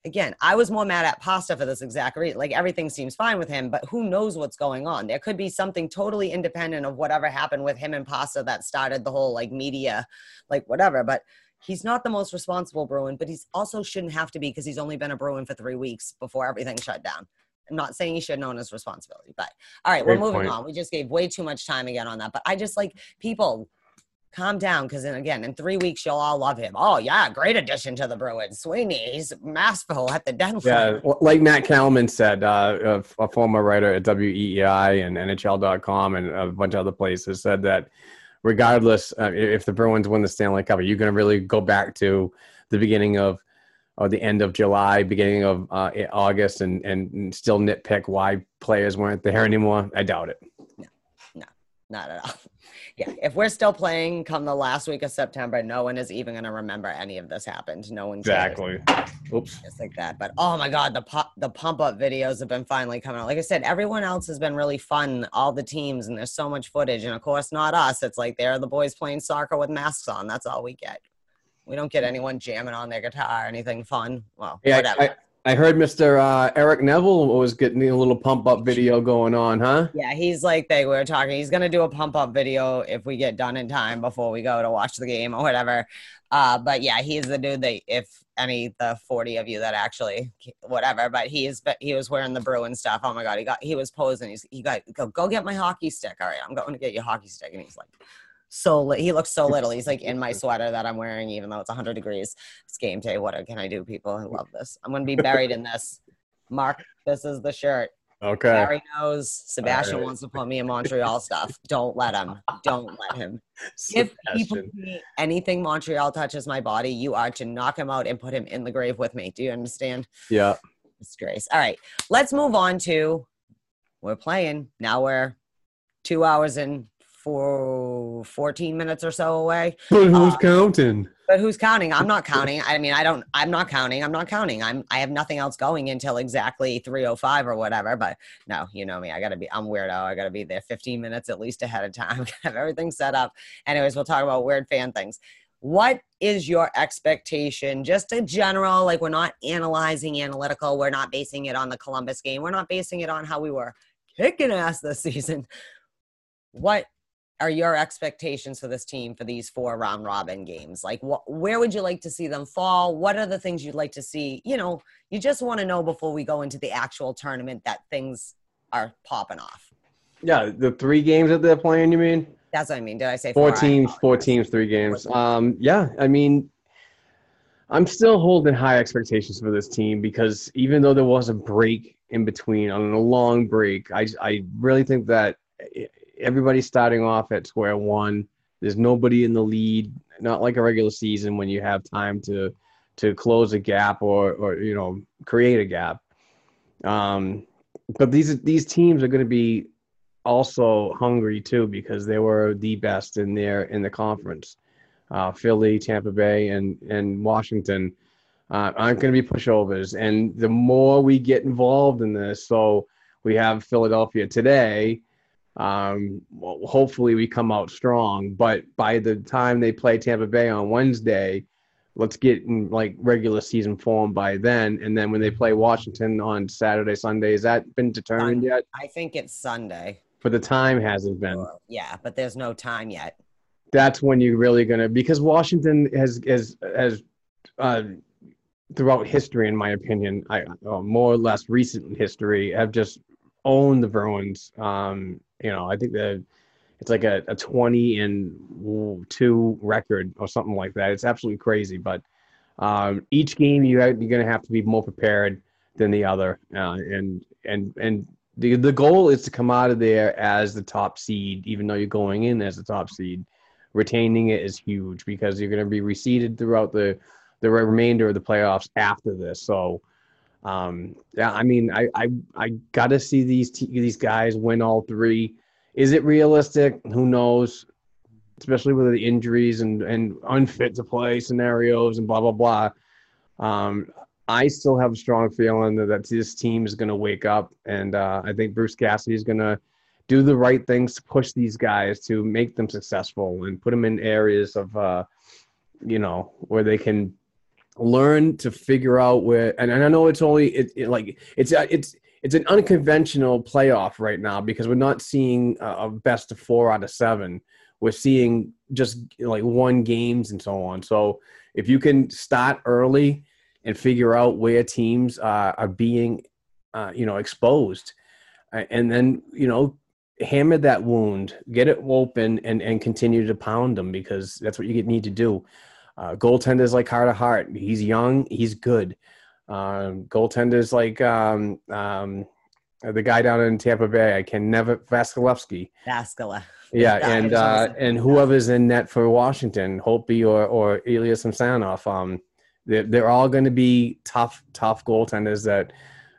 again, I was more mad at Pasta for this exact reason. Like everything seems fine with him, but who knows what's going on? There could be something totally independent of whatever happened with him and Pasta that started the whole like media, like whatever. But he's not the most responsible Bruin, but he's also shouldn't have to be because he's only been a Bruin for three weeks before everything shut down. I'm not saying he should know his responsibility, but all right, Great we're moving point. on. We just gave way too much time again on that. But I just like people calm down because then again, in three weeks you'll all love him. Oh yeah, great addition to the Bruins. Sweeney, he's masterful at the den. Yeah, well, like Matt Kalman said, uh, a, a former writer at WEEI and NHL.com and a bunch of other places said that regardless uh, if the Bruins win the Stanley Cup, are you going to really go back to the beginning of or the end of July, beginning of uh, August, and, and still nitpick why players weren't there anymore? I doubt it. No, no, not at all. Yeah, if we're still playing come the last week of September, no one is even going to remember any of this happened. No one cares. Oops. just like that. But oh my god, the pop, the pump up videos have been finally coming out. Like I said, everyone else has been really fun. All the teams, and there's so much footage. And of course, not us. It's like they're the boys playing soccer with masks on. That's all we get. We don't get anyone jamming on their guitar or anything fun. Well, Yeah, whatever. I, I heard Mr. Uh, Eric Neville was getting a little pump up video going on, huh? yeah, he's like they were talking. He's gonna do a pump up video if we get done in time before we go to watch the game or whatever. Uh, but yeah, he's the dude that if any the forty of you that actually whatever. But he's but he was wearing the Bruin stuff. Oh my god, he got he was posing. He's he got go go get my hockey stick. All right, I'm going to get you a hockey stick, and he's like. So li- he looks so little. He's like in my sweater that I'm wearing, even though it's 100 degrees. It's game day. What can I do, people? I love this. I'm gonna be buried in this. Mark, this is the shirt. Okay. Barry knows. Sebastian right. wants to put me in Montreal stuff. Don't let him. Don't let him. If me, anything Montreal touches my body, you are to knock him out and put him in the grave with me. Do you understand? Yeah. Disgrace. All right, let's move on to we're playing. Now we're two hours and four, 14 minutes or so away. But who's Uh, counting? But who's counting? I'm not counting. I mean, I don't. I'm not counting. I'm not counting. I'm. I have nothing else going until exactly 3:05 or whatever. But no, you know me. I gotta be. I'm weirdo. I gotta be there 15 minutes at least ahead of time. have everything set up. Anyways, we'll talk about weird fan things. What is your expectation? Just a general. Like we're not analyzing analytical. We're not basing it on the Columbus game. We're not basing it on how we were kicking ass this season. What are your expectations for this team for these four round robin games? Like, wh- where would you like to see them fall? What are the things you'd like to see? You know, you just want to know before we go into the actual tournament that things are popping off. Yeah, the three games that they're playing. You mean That's what I mean. Did I say four four? Teams? Four teams, three games. Um, yeah, I mean, I'm still holding high expectations for this team because even though there was a break in between on a long break, I I really think that everybody's starting off at square one. There's nobody in the lead, not like a regular season when you have time to to close a gap or or you know create a gap. Um, but these these teams are going to be also hungry too because they were the best in their in the conference. Uh, Philly, Tampa Bay, and and Washington uh, aren't going to be pushovers. And the more we get involved in this, so we have Philadelphia today. Um, well, hopefully we come out strong. But by the time they play Tampa Bay on Wednesday, let's get in like regular season form by then. And then when they play Washington on Saturday, Sunday, has that been determined yet? I think it's Sunday. For the time hasn't been. Yeah, but there's no time yet. That's when you're really gonna because Washington has has has uh, throughout history, in my opinion, I uh, more or less recent history, have just owned the Bruins. Um, you know, I think that it's like a, a 20 and two record or something like that. It's absolutely crazy. But um, each game you have, you're going to have to be more prepared than the other. Uh, and and and the the goal is to come out of there as the top seed, even though you're going in as the top seed. Retaining it is huge because you're going to be reseeded throughout the the remainder of the playoffs after this. So, um, yeah, I mean, I I, I got to see these te- these guys win all three. Is it realistic? Who knows? Especially with the injuries and and unfit to play scenarios and blah blah blah. Um, I still have a strong feeling that, that this team is going to wake up, and uh, I think Bruce Cassidy is going to do the right things to push these guys to make them successful and put them in areas of, uh, you know, where they can learn to figure out where. And, I know it's only it, it like it's uh, it's it's an unconventional playoff right now because we're not seeing a, best of four out of seven. We're seeing just like one games and so on. So if you can start early and figure out where teams uh, are being, uh, you know, exposed, and then you know hammer that wound, get it open, and and continue to pound them because that's what you need to do. Uh, goaltenders like Carter Hart, he's young, he's good. Um, goaltenders like um, um, the guy down in Tampa Bay, I can never Vasilevskiy. Vaskala. Yeah, Yeah, and uh, and whoever's in net for Washington, Holtby or or Ilya Samsonov, um, they're, they're all going to be tough, tough goaltenders that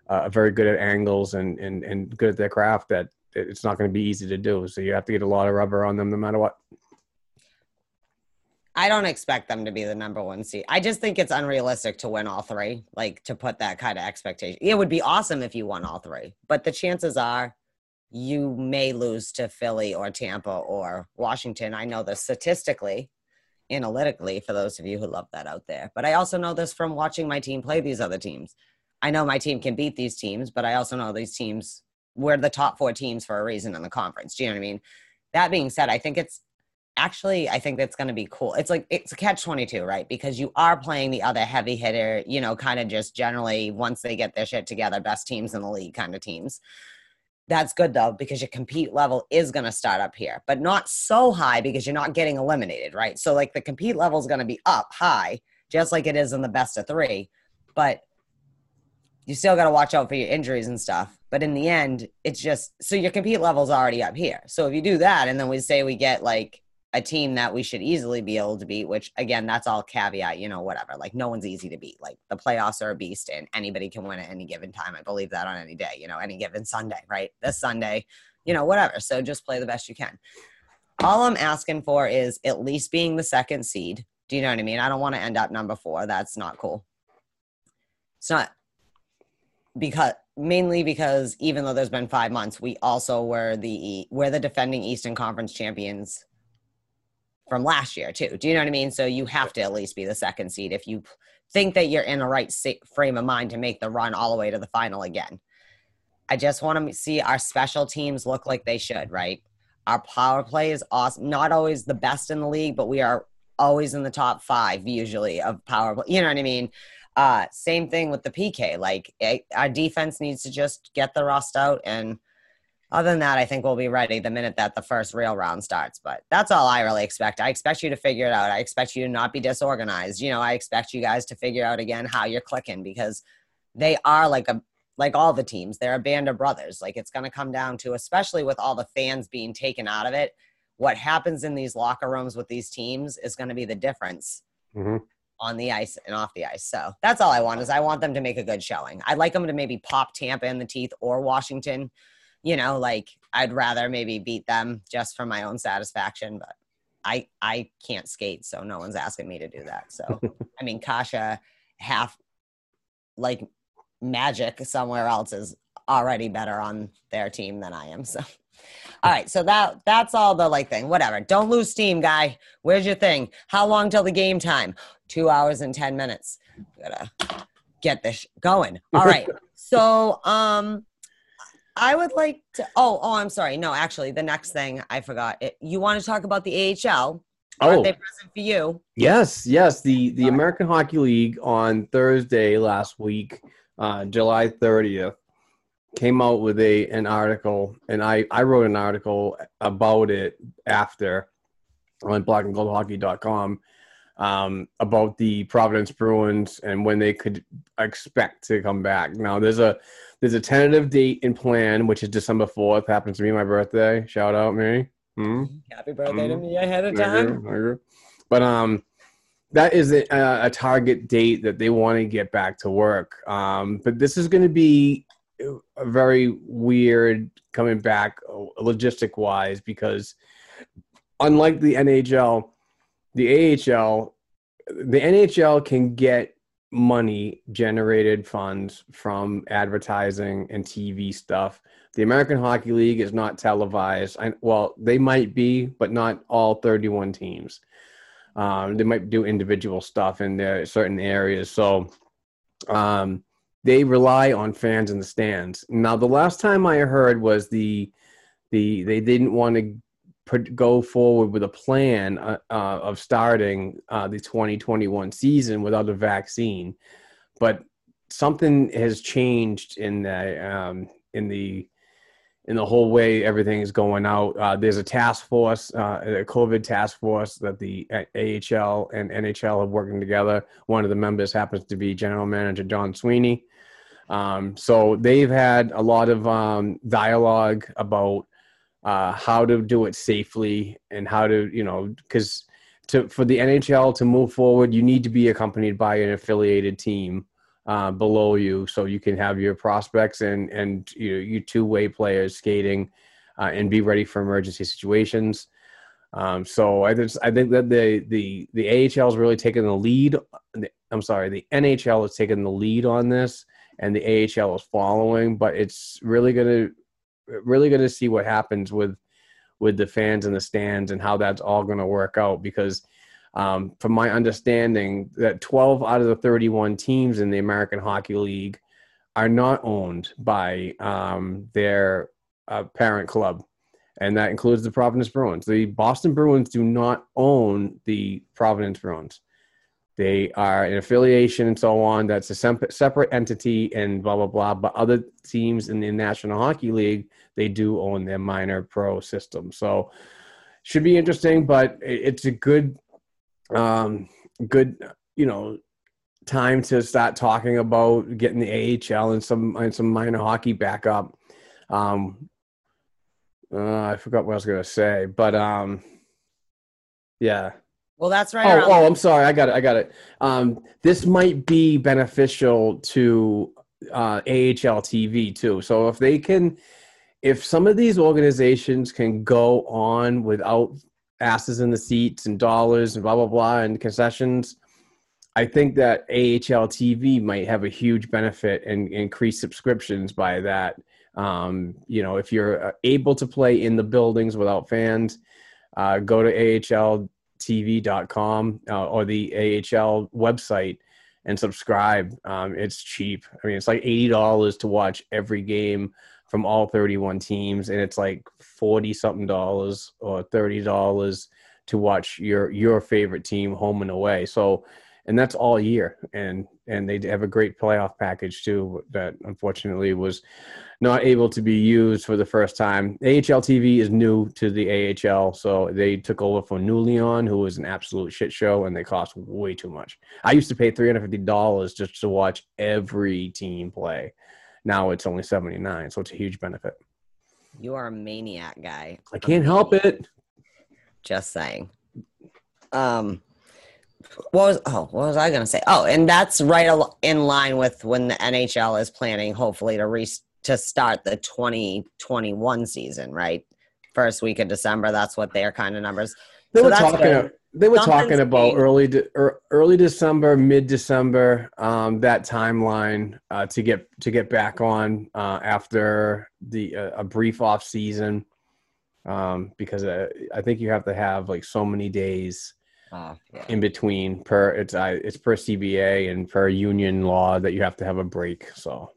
uh, are very good at angles and and and good at their craft. That it's not going to be easy to do. So you have to get a lot of rubber on them, no matter what. I don't expect them to be the number one seed. I just think it's unrealistic to win all three, like to put that kind of expectation. It would be awesome if you won all three, but the chances are you may lose to Philly or Tampa or Washington. I know this statistically, analytically, for those of you who love that out there. But I also know this from watching my team play these other teams. I know my team can beat these teams, but I also know these teams, we're the top four teams for a reason in the conference. Do you know what I mean? That being said, I think it's actually i think that's going to be cool it's like it's a catch 22 right because you are playing the other heavy hitter you know kind of just generally once they get their shit together best teams in the league kind of teams that's good though because your compete level is going to start up here but not so high because you're not getting eliminated right so like the compete level is going to be up high just like it is in the best of three but you still got to watch out for your injuries and stuff. But in the end, it's just so your compete level's already up here. So if you do that, and then we say we get like a team that we should easily be able to beat, which again, that's all caveat, you know, whatever. Like no one's easy to beat. Like the playoffs are a beast and anybody can win at any given time. I believe that on any day, you know, any given Sunday, right? This Sunday, you know, whatever. So just play the best you can. All I'm asking for is at least being the second seed. Do you know what I mean? I don't want to end up number four. That's not cool. It's not because mainly because even though there's been five months, we also were the we're the defending Eastern Conference champions from last year too. Do you know what I mean? So you have to at least be the second seed if you think that you're in the right frame of mind to make the run all the way to the final again. I just want to see our special teams look like they should, right? Our power play is awesome. Not always the best in the league, but we are always in the top five usually of power play. You know what I mean? Uh, same thing with the PK. Like it, our defense needs to just get the rust out, and other than that, I think we'll be ready the minute that the first real round starts. But that's all I really expect. I expect you to figure it out. I expect you to not be disorganized. You know, I expect you guys to figure out again how you're clicking because they are like a like all the teams. They're a band of brothers. Like it's going to come down to, especially with all the fans being taken out of it, what happens in these locker rooms with these teams is going to be the difference Mhm. on the ice and off the ice. So that's all I want is I want them to make a good showing. I'd like them to maybe pop Tampa in the teeth or Washington. You know, like I'd rather maybe beat them just for my own satisfaction, but I I can't skate, so no one's asking me to do that. So I mean, Kase half like magic somewhere else is already better on their team than I am. So all right, so that that's all the like thing. Whatever. Don't lose steam, guy. Where's your thing? How long till the game time? Two hours and ten minutes. Gotta get this going. All right. so um I would like to oh oh I'm sorry. No, actually the next thing I forgot. It, you want to talk about the AHL? Oh, they present for you. yes, yes. The the American Hockey League on Thursday last week, uh, July 30th, came out with a an article, and I I wrote an article about it after on blackandgoldhockey.com um, about the Providence Bruins and when they could expect to come back. Now there's a there's a tentative date in plan, which is December 4th. Happens to be my birthday. Shout out me. Hmm? Happy birthday to Mhm. me ahead of I agree, time. I agree. But um, that is a, a target date that they want to get back to work. Um, but this is going to be a very weird coming back logistic wise because unlike the NHL, the AHL, the NHL can get money generated funds from advertising and TV stuff. The American Hockey League is not televised. I, well, they might be, but not all 31 teams. Um, they might do individual stuff in their certain areas. So um, they rely on fans in the stands. Now, the last time I heard was the the they didn't want to put go forward with a plan uh, uh, of starting uh, the 2021 season without a vaccine, but something has changed in the um, in the in the whole way everything is going out. Uh, there's a task force, uh, a COVID task force that the AHL and NHL have working together. One of the members happens to be General Manager John Sweeney. Um, so they've had a lot of um, dialogue about uh, how to do it safely and how to, you know, because to for the NHL to move forward, you need to be accompanied by an affiliated team uh, below you, so you can have your prospects and and you know, you two way players skating uh, and be ready for emergency situations. Um, so I just I think that the the the AHL is really taking the lead. I'm sorry, the NHL is taking the lead on this, and the AHL is following. But it's really gonna really gonna see what happens with with the fans in the stands and how that's all going to work out because um, from my understanding that 12 out of the 31 teams in the american hockey league are not owned by um, their uh, parent club. And that includes the providence bruins. The boston bruins do not own the providence bruins they are an affiliation and so on that's a separate entity and blah blah blah but other teams in the national hockey league they do own their minor pro system. So should be interesting but it's a good um good you know time to start talking about getting the AHL and some and some minor hockey back up. Um uh, I forgot what I was gonna say but um yeah Well, that's right. Oh, oh, I'm sorry. I got it. I got it. Um, this might be beneficial to uh, AHL TV too. So if they can, if some of these organizations can go on without asses in the seats and dollars and blah blah blah and concessions, I think that AHL TV might have a huge benefit and increase subscriptions by that. Um, you know, if you're uh, able to play in the buildings without fans, uh, go to AHL tv.com uh, or the AHL website and subscribe. Um, it's cheap. I mean, it's like $80 to watch every game from all 31 teams, and it's like 40 something dollars or 30 dollars to watch your your favorite team home and away. So, and that's all year, and and they have a great playoff package too that unfortunately was not able to be used for the first time. AHL TV is new to the AHL, so they took over from NeuLion, who was an absolute shit show, and they cost way too much. I used to pay three hundred fifty dollars just to watch every team play. Now it's only seventy nine, so it's a huge benefit. You are a maniac guy. I can't help it. Just saying. Um, what was oh what was I gonna say? Oh, and that's right in line with when the NHL is planning, hopefully to re- to start the 2021 season, right? First week of December. That's what their kind of numbers. They So were talking. good. They were Something's talking about early, de- er, early December, mid December, um, that timeline uh, to get to get back on uh, after the uh, a brief off season, um, because uh, I think you have to have like so many days Oh, yeah. in between per it's uh, it's per CBA and per union law that you have to have a break. So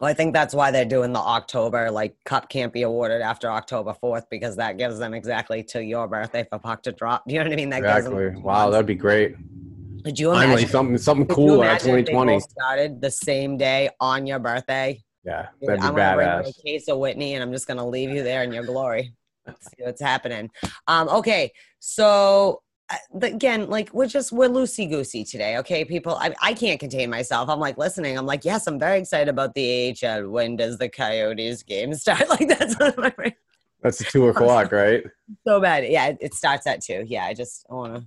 Well, I think that's why they're doing the October like cup can't be awarded after October 4th because that gives them exactly to your birthday for puck to drop. Do you know what I mean? That gives them exactly. Wow, that'd be great. Could you Finally, imagine? something something you cool they 2020. started the same day on your birthday. Yeah, that'd be I'm gonna bring badass. a case of Whitney, and I'm just gonna leave you there in your glory. See what's happening. Um, okay, so again, like we're just we're loosey goosey today. Okay, people, I, I can't contain myself. I'm like listening. I'm like, yes, I'm very excited about the AHL. When does the Coyotes game start? Like that's one of my brain- That's two o'clock, right? so bad. Yeah, it, it starts at two. Yeah, I just I want to.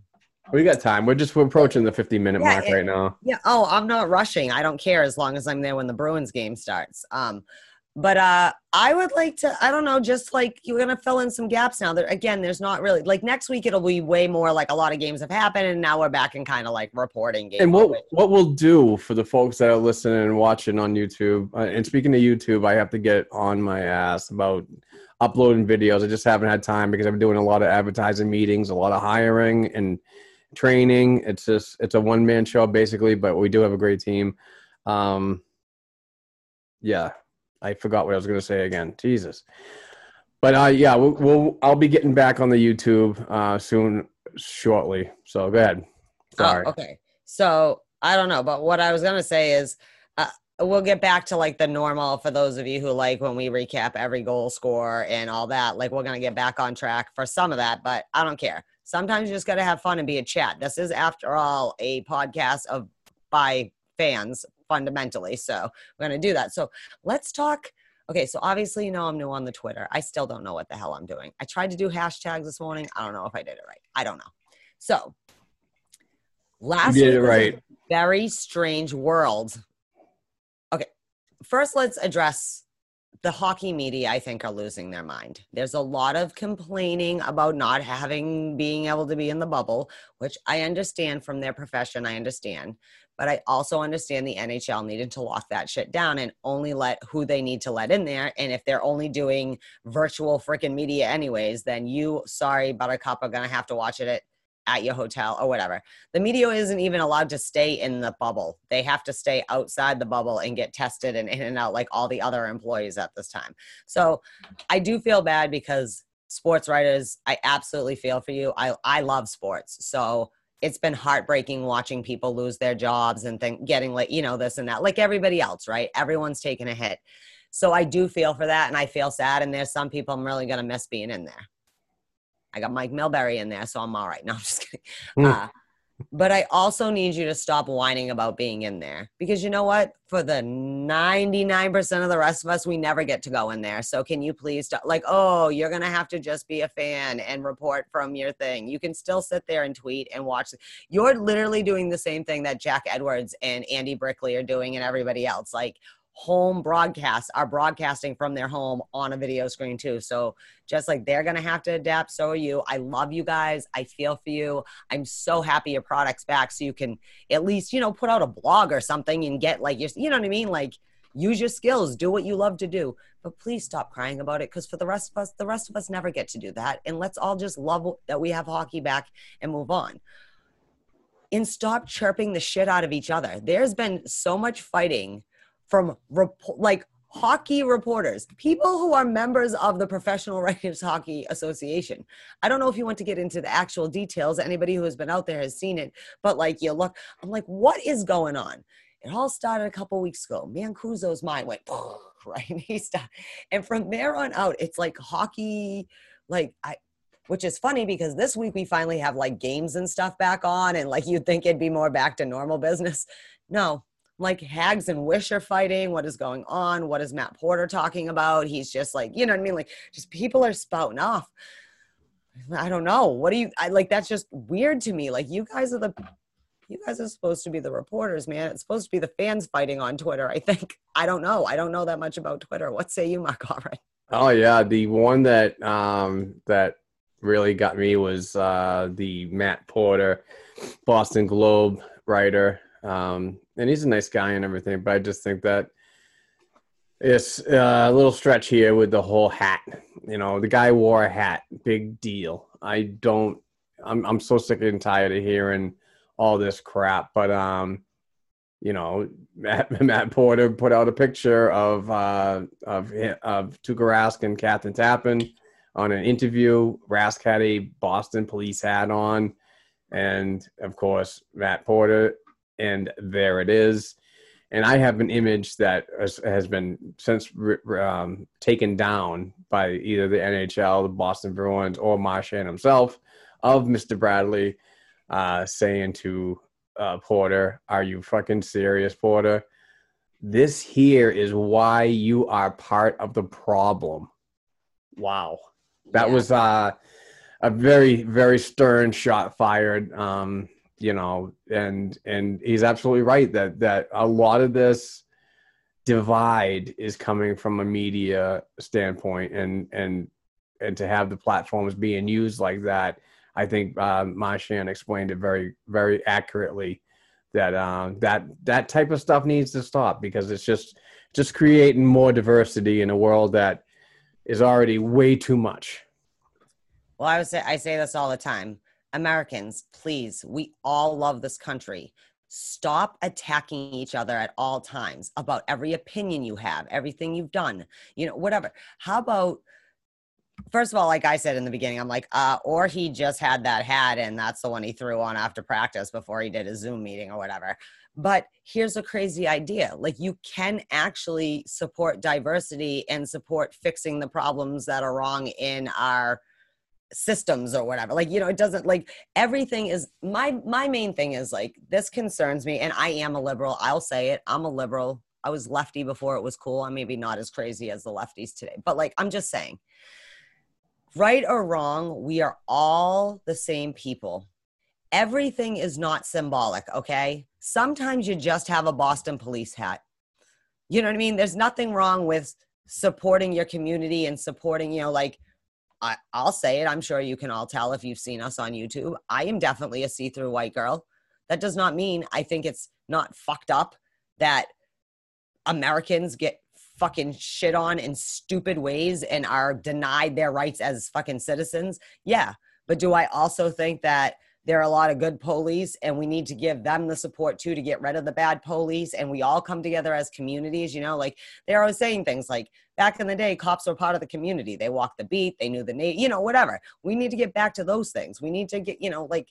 We got time. We're just we're approaching the 50 minute Yeah, mark it- right now. Yeah. Oh, I'm not rushing. I don't care as long as I'm there when the Bruins game starts. Um, but uh, I would like to. I don't know. Just like you're gonna fill in some gaps now. There again, there's not really like next week. It'll be way more like a lot of games have happened, and now we're back in kind of like reporting game. And what what we'll do for the folks that are listening and watching on YouTube, uh, and speaking of YouTube, I have to get on my ass about uploading videos. I just haven't had time because I'm doing a lot of advertising meetings, a lot of hiring and training. It's just it's a one man show basically, but we do have a great team. Um, yeah, I forgot what I was going to say again. Jesus. But uh, yeah, we'll, we'll I'll be getting back on the YouTube uh, soon, shortly. So go ahead. Sorry. Oh, okay. So I don't know, but what I was gonna say is, uh, we'll get back to like the normal for those of you who like when we recap every goal score and all that. Like we're gonna get back on track for some of that, but I don't care. Sometimes you just gotta have fun and be a chat. This is, after all, a podcast of by fans fundamentally. So we're gonna do that. So let's talk. Okay, so obviously you know I'm new on the Twitter. I still don't know what the hell I'm doing. I tried to do hashtags this morning. I don't know if I did it right. I don't know. So last You did week it right. very strange world. Okay, first let's address the hockey media. I think are losing their mind. There's a lot of complaining about not having being able to be in the bubble, which I understand from their profession. I understand, but I also understand the NHL needed to lock that shit down and only let who they need to let in there. And if they're only doing virtual freaking media anyways, then you, sorry, Buttercup, are gonna have to watch it at at your hotel or whatever. The media isn't even allowed to stay in the bubble. They have to stay outside the bubble and get tested and in and out like all the other employees at this time. So I do feel bad because sports writers, I absolutely feel for you. I, I love sports. So it's been heartbreaking watching people lose their jobs and think getting like, you know, this and that, like everybody else, right? Everyone's taking a hit. So I do feel for that and I feel sad. And there's some people I'm really going to miss being in there. I got Mike Milbury in there, so I'm all right. No, I'm just kidding. Mm. Uh, but I also need you to stop whining about being in there because you know what? For the 99% of the rest of us, we never get to go in there. So can you please stop? Like, oh, you're going to have to just be a fan and report from your thing. You can still sit there and tweet and watch. You're literally doing the same thing that Jack Edwards and Andy Brickley are doing and everybody else. Like, home broadcasts are broadcasting from their home on a video screen too. So just like they're gonna have to adapt, so are you. I love you guys. I feel for you. I'm so happy your product's back, so you can at least you know put out a blog or something and get like your, you know what I mean, like. Use your skills, do what you love to do, but please stop crying about it because for the rest of us, the rest of us never get to do that. And let's all just love that we have hockey back and move on. And stop chirping the shit out of each other. There's been so much fighting from like hockey reporters, people who are members of the Professional Writers Hockey Association. I don't know if you want to get into the actual details. Anybody who has been out there has seen it, but like you look, I'm like, what is going on? It all started a couple weeks ago. Mancuso's mind went right. He stopped, and from there on out, it's like hockey. Like I, which is funny because this week we finally have like games and stuff back on, and like you'd think it'd be more back to normal business. No, like Hags and Wish are fighting. What is going on? What is Matt Porter talking about? He's just like, you know what I mean? Like, just people are spouting off. I don't know. What do you, I like, that's just weird to me. Like, you guys are the, you guys are supposed to be the reporters, man. It's supposed to be the fans fighting on Twitter, I think. I don't know. I don't know that much about Twitter. What say you, Mark Allred? Oh yeah, the one that um that really got me was uh the Matt Porter, Boston Globe writer. Um and he's a nice guy and everything, but I just think that it's uh, a little stretch here with the whole hat. You know, the guy wore a hat, big deal. I don't. I'm I'm so sick and tired of hearing all this crap. But um, you know, Matt, Matt Porter put out a picture of uh of of Tuukka Rask and Kathryn Tappen on an interview. Rask had a Boston police hat on, and of course, Matt Porter and there it is. And I have an image that has, been since um, taken down by either the NHL, the Boston Bruins, or Marchand himself of Mr. Bradley uh, saying to uh, Porter, Are you fucking serious, Porter? This here is why you are part of the problem. Wow. That yeah. was uh, a very, very stern shot fired. Um, you know and and he's absolutely right that that a lot of this divide is coming from a media standpoint and and and to have the platforms being used like that i think uh, Marchand explained it very very accurately that uh, that that type of stuff needs to stop because it's just just creating more diversity in a world that is already way too much. Well i would say i say this all the time Americans, please, we all love this country. Stop attacking each other at all times about every opinion you have, everything you've done, you know, whatever. How about, first of all, like I said in the beginning, I'm like, uh, or he just had that hat and that's the one he threw on after practice before he did a Zoom meeting or whatever. But here's a crazy idea like, you can actually support diversity and support fixing the problems that are wrong in our systems or whatever like you know it doesn't like everything is my my main thing is like this concerns me and i am a liberal i'll say it i'm a liberal i was lefty before it was cool i'm maybe not as crazy as the lefties today but like i'm just saying. Right or wrong we are all the same people. Everything is not symbolic okay? Sometimes you just have a boston police hat. You know what i mean? There's nothing wrong with supporting your community and supporting you know like I, I'll say it. I'm sure you can all tell if you've seen us on YouTube. I am definitely a see through white girl. That does not mean I think it's not fucked up that Americans get fucking shit on in stupid ways and are denied their rights as fucking citizens. Yeah. But do I also think that there are a lot of good police and we need to give them the support too to get rid of the bad police and we all come together as communities you know like they're always saying things like back in the day cops were part of the community they walked the beat they knew the name you know whatever we need to get back to those things we need to get you know like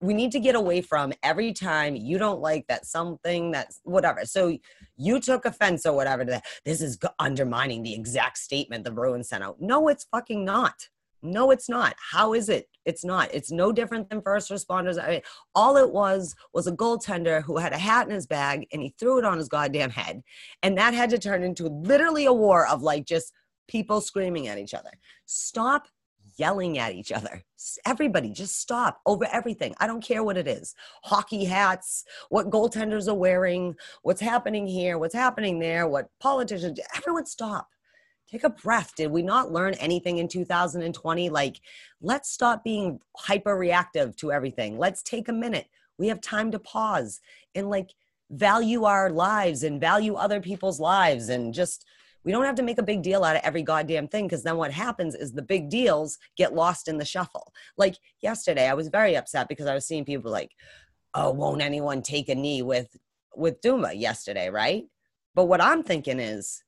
we need to get away from every time you don't like that something that's whatever. So you took offense or whatever to that. This is undermining the exact statement the Bruins sent out. No, it's fucking not. No, it's not. How is it? It's not. It's no different than first responders. I mean, all it was was a goaltender who had a hat in his bag and he threw it on his goddamn head. And that had to turn into literally a war of like just people screaming at each other. Stop yelling at each other. Everybody just stop over everything. I don't care what it is. Hockey hats, what goaltenders are wearing, what's happening here, what's happening there, what politicians, everyone stop take a breath. Did we not learn anything in 2020? Like, let's stop being hyper reactive to everything. Let's take a minute. We have time to pause and like value our lives and value other people's lives and just we don't have to make a big deal out of every goddamn thing because then what happens is the big deals get lost in the shuffle. Like yesterday, I was very upset because I was seeing people like, "Oh, won't anyone take a knee with with Dumba yesterday?" Right? But what I'm thinking is,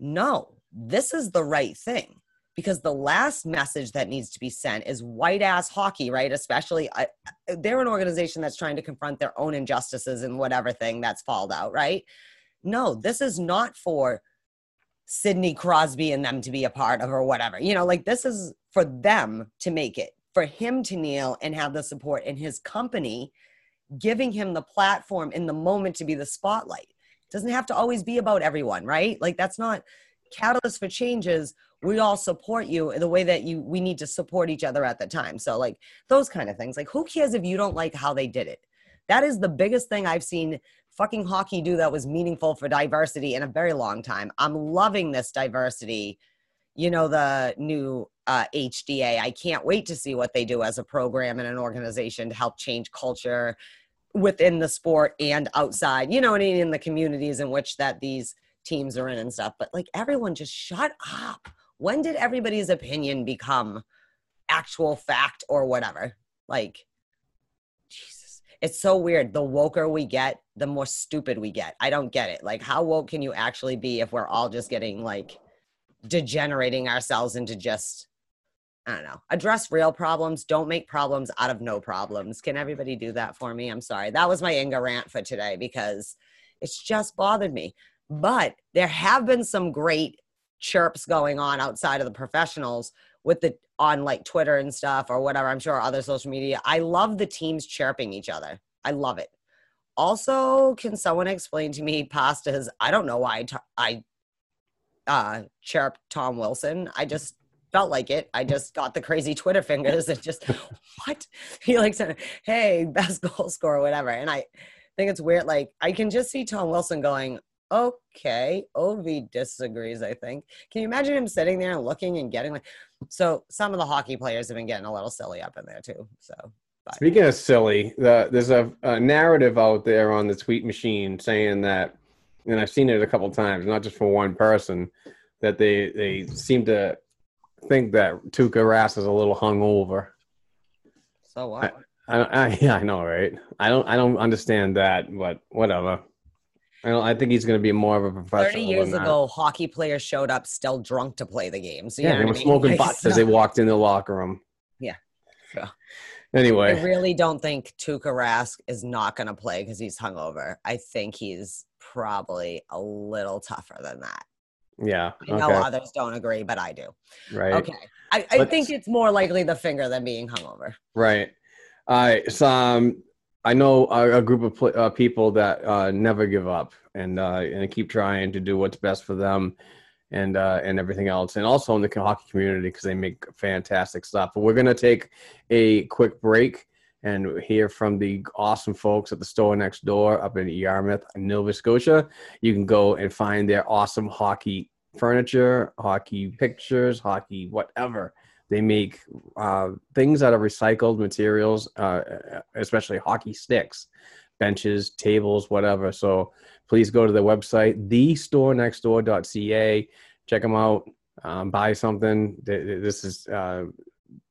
no, this is the right thing because the last message that needs to be sent is white ass hockey, right? Especially, uh, they're an organization that's trying to confront their own injustices and whatever thing that's falled out, right? No, this is not for Sidney Crosby and them to be a part of or whatever. You know, like this is for them to make it, for him to kneel and have the support in his company, giving him the platform in the moment to be the spotlight. It doesn't have to always be about everyone, right? Like that's not catalyst for changes. We all support you the way that you we need to support each other at the time. So like those kind of things. Like who cares if you don't like how they did it? That is the biggest thing I've seen fucking hockey do that was meaningful for diversity in a very long time. I'm loving this diversity. You know, the new uh, HDA. I can't wait to see what they do as a program and an organization to help change culture within the sport and outside, you know, and in the communities in which that these teams are in and stuff. But like everyone just shut up. When did everybody's opinion become actual fact or whatever? Like, Jesus. It's so weird. The woker we get, the more stupid we get. I don't get it. Like, how woke can you actually be if we're all just getting like degenerating ourselves into just I don't know. Address real problems. Don't make problems out of no problems. Can everybody do that for me? I'm sorry. That was my Inga rant for today because it's just bothered me. But there have been some great chirps going on outside of the professionals with the on like Twitter and stuff or whatever. I'm sure other social media. I love the teams chirping each other. I love it. Also, can someone explain to me pastas? I don't know why I, t- I uh chirped Tom Wilson. I just felt like it. I just got the crazy Twitter fingers and just what he like said, hey, best goal scorer, whatever. And I think it's weird. Like I can just see Tom Wilson going, okay, Ov disagrees. I think. Can you imagine him sitting there and looking and getting like? So some of the hockey players have been getting a little silly up in there too. So. But. Speaking of silly, the, there's a, a narrative out there on the tweet machine saying that, and I've seen it a couple times, not just for one person, that they they seem to think that Tuukka Rask is a little hungover. So what? I, I, I, yeah, I know, right? I don't, I don't understand that, but whatever. I don't. I think he's going to be more of a professional. Thirty years ago, hockey players showed up still drunk to play the game. So you yeah, they were I mean? smoking butts as they walked in the locker room. Yeah. So, Anyway, I really don't think Tuukka Rask is not going to play because he's hungover. I think he's probably a little tougher than that. yeah, I know okay, others don't agree, but I do. right, Okay. I, I think it's more likely the finger than being hungover. right. All right. So, um, I know a, a group of pl- uh, people that uh, never give up and uh, and keep trying to do what's best for them and uh, and everything else, and also in the hockey community because they make fantastic stuff. But we're gonna take a quick break and hear from the awesome folks at the store next door up in Yarmouth, Nova Scotia. You can go and find their awesome hockey furniture, hockey pictures, hockey whatever. They make uh, things out of recycled materials, uh, especially hockey sticks, benches, tables, whatever. So please go to the website, thestorenextdoor.ca. Check them out. Um, buy something. Th- th- This is uh,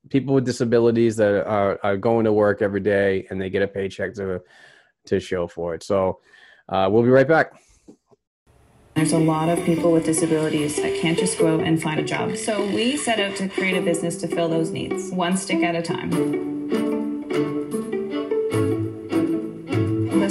people with disabilities that are, are going to work every day and they get a paycheck to to show for it. So uh, we'll be right back. There's a lot of people with disabilities that can't just go out and find a job. So we set out to create a business to fill those needs, one stick at a time.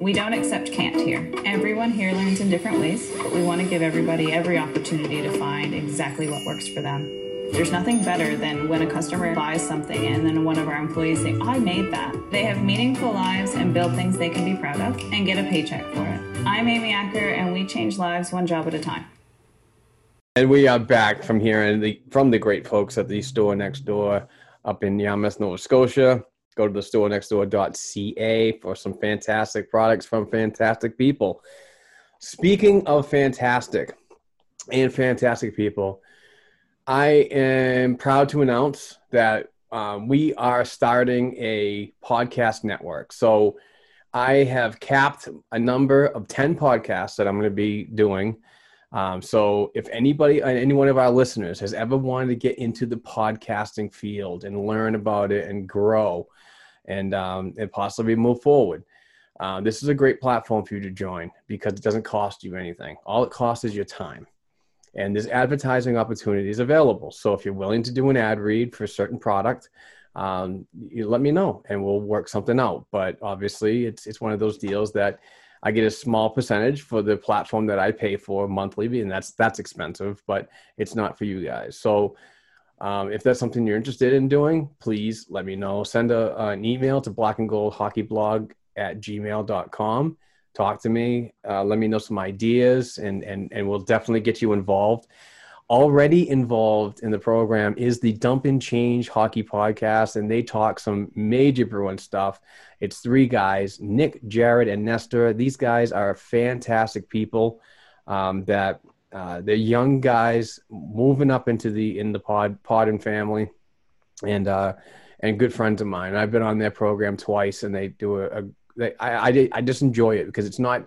We don't accept can't here. Everyone here learns in different ways, but we want to give everybody every opportunity to find exactly what works for them. There's nothing better than when a customer buys something and then one of our employees say, I made that. They have meaningful lives and build things they can be proud of and get a paycheck for it. I'm Amy Acker and we change lives one job at a time. And we are back from here and the from the great folks at the store next door up in Yarmouth, Nova Scotia. Go to the store next door.ca for some fantastic products from fantastic people. Speaking of fantastic and fantastic people, I am proud to announce that um, we are starting a podcast network. So I have capped a number of 10 podcasts that I'm going to be doing. Um, so if anybody, any one of our listeners has ever wanted to get into the podcasting field and learn about it and grow and, um, and possibly move forward, uh, this is a great platform for you to join because it doesn't cost you anything. All it costs is your time. And there's advertising opportunities available. So if you're willing to do an ad read for a certain product, um, you let me know and we'll work something out. But obviously, it's it's one of those deals that I get a small percentage for the platform that I pay for monthly, and that's that's expensive, but it's not for you guys. So. Um, if that's something you're interested in doing, please let me know. Send a, an email to black and gold hockey blog at gmail.com. Talk to me. Uh, let me know some ideas, and, and, and we'll definitely get you involved already involved in the program is the Dump and Change Hockey Podcast, and they talk some major Bruin stuff. It's three guys Nick, Jared, and Nestor. These guys are fantastic people um, that uh, they're young guys moving up into the in the pod pod and family and uh, and good friends of mine. I've been on their program twice, and they do a, a they, I, I I just enjoy it because it's not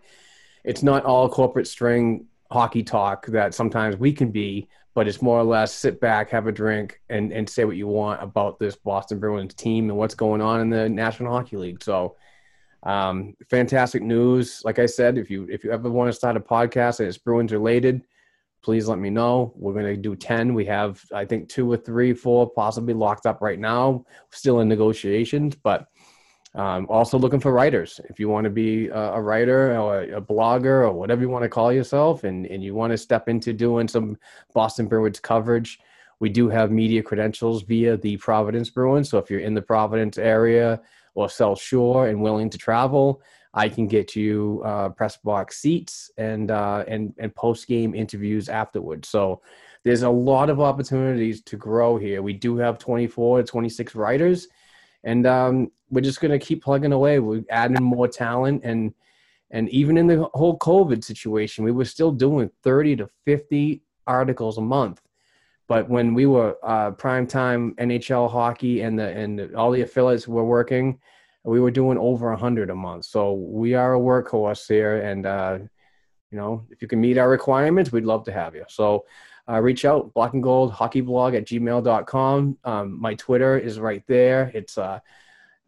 it's not all corporate string hockey talk that sometimes we can be, but it's more or less sit back, have a drink, and and say what you want about this Boston Bruins team and what's going on in the National Hockey League. So, um, fantastic news. Like I said, if you if you ever want to start a podcast and it's Bruins related, please let me know. We're going to do ten. We have I think two or three, four possibly locked up right now. Still in negotiations, but um, also looking for writers. If you want to be a, writer or a, a, blogger or whatever you want to call yourself, and, and you want to step into doing some Boston Bruins coverage, we do have media credentials via the Providence Bruins. So if you're in the Providence area or South Shore and willing to travel, I can get you uh, press box seats and uh, and and post game interviews afterwards. So there's a lot of opportunities to grow here. We do have 24 to 26 writers and um, we're just going to keep plugging away. We're adding more talent, and and even in the whole COVID situation, we were still doing thirty to fifty articles a month. But when we were uh, prime time NHL hockey and the and all the affiliates were working, we were doing over a hundred a month. So we are a workhorse here, and uh, you know if you can meet our requirements, we'd love to have you. So uh, reach out black and gold hockey blog at gmail.com um, my twitter is right there. It's uh,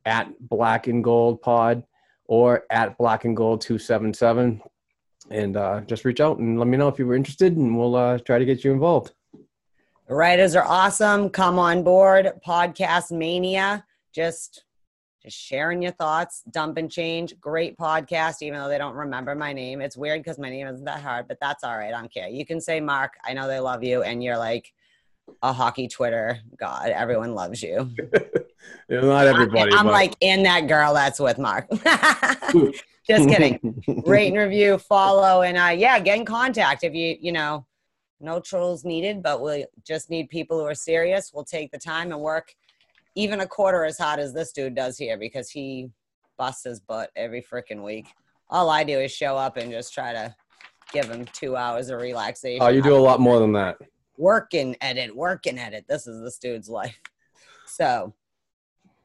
at black and gold pod or at black and gold 277 and uh, just reach out and let me know if you were interested and we'll uh, try to get you involved. Writers are awesome. Come on board. Podcast mania. Just just sharing your thoughts, dump and change. Great podcast, even though they don't remember my name. It's weird because my name isn't that hard, but that's all right. I don't care. You can say Mark. I know they love you, and you're like a hockey Twitter god. Everyone loves you. not everybody. I'm, I'm like in that girl that's with Mark. Just kidding. Rate and review, follow, and uh, yeah, get in contact if you you know. No trolls needed, but we just need people who are serious. We'll take the time and work even a quarter as hot as this dude does here because he busts his butt every freaking week. All I do is show up and just try to give him two hours of relaxation. Oh, you do a lot more than that. Work and edit, work and edit. This is this dude's life. So,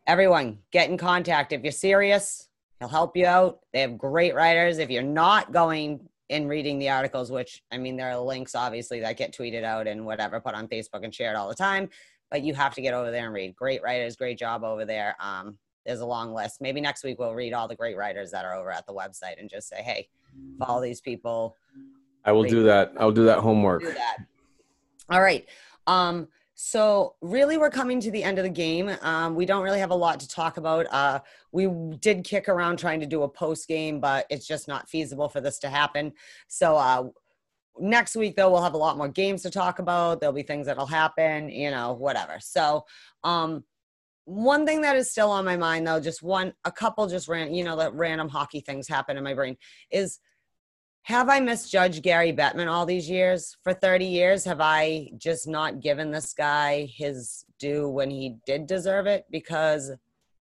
everyone, get in contact. If you're serious, he'll help you out. They have great writers. If you're not going and reading the articles, which I mean, there are links obviously that get tweeted out and whatever, put on Facebook and shared all the time but you have to get over there and read. Great writers, great job over there. Um, there's a long list. Maybe next week we'll read all the great writers that are over at the website and just say, hey, follow these people. I will read. do that. I'll do that homework. Do that. All right. Um, so really, we're coming to the end of the game. Um, we don't really have a lot to talk about. Uh, we did kick around trying to do a post game, but it's just not feasible for this to happen. So uh, next week though we'll have a lot more games to talk about. There'll be things that'll happen you know whatever. So um one thing that is still on my mind though just one a couple just ran you know that random hockey things happen in my brain is have i misjudged gary bettman all these years? For 30 years have i just not given this guy his due when he did deserve it? Because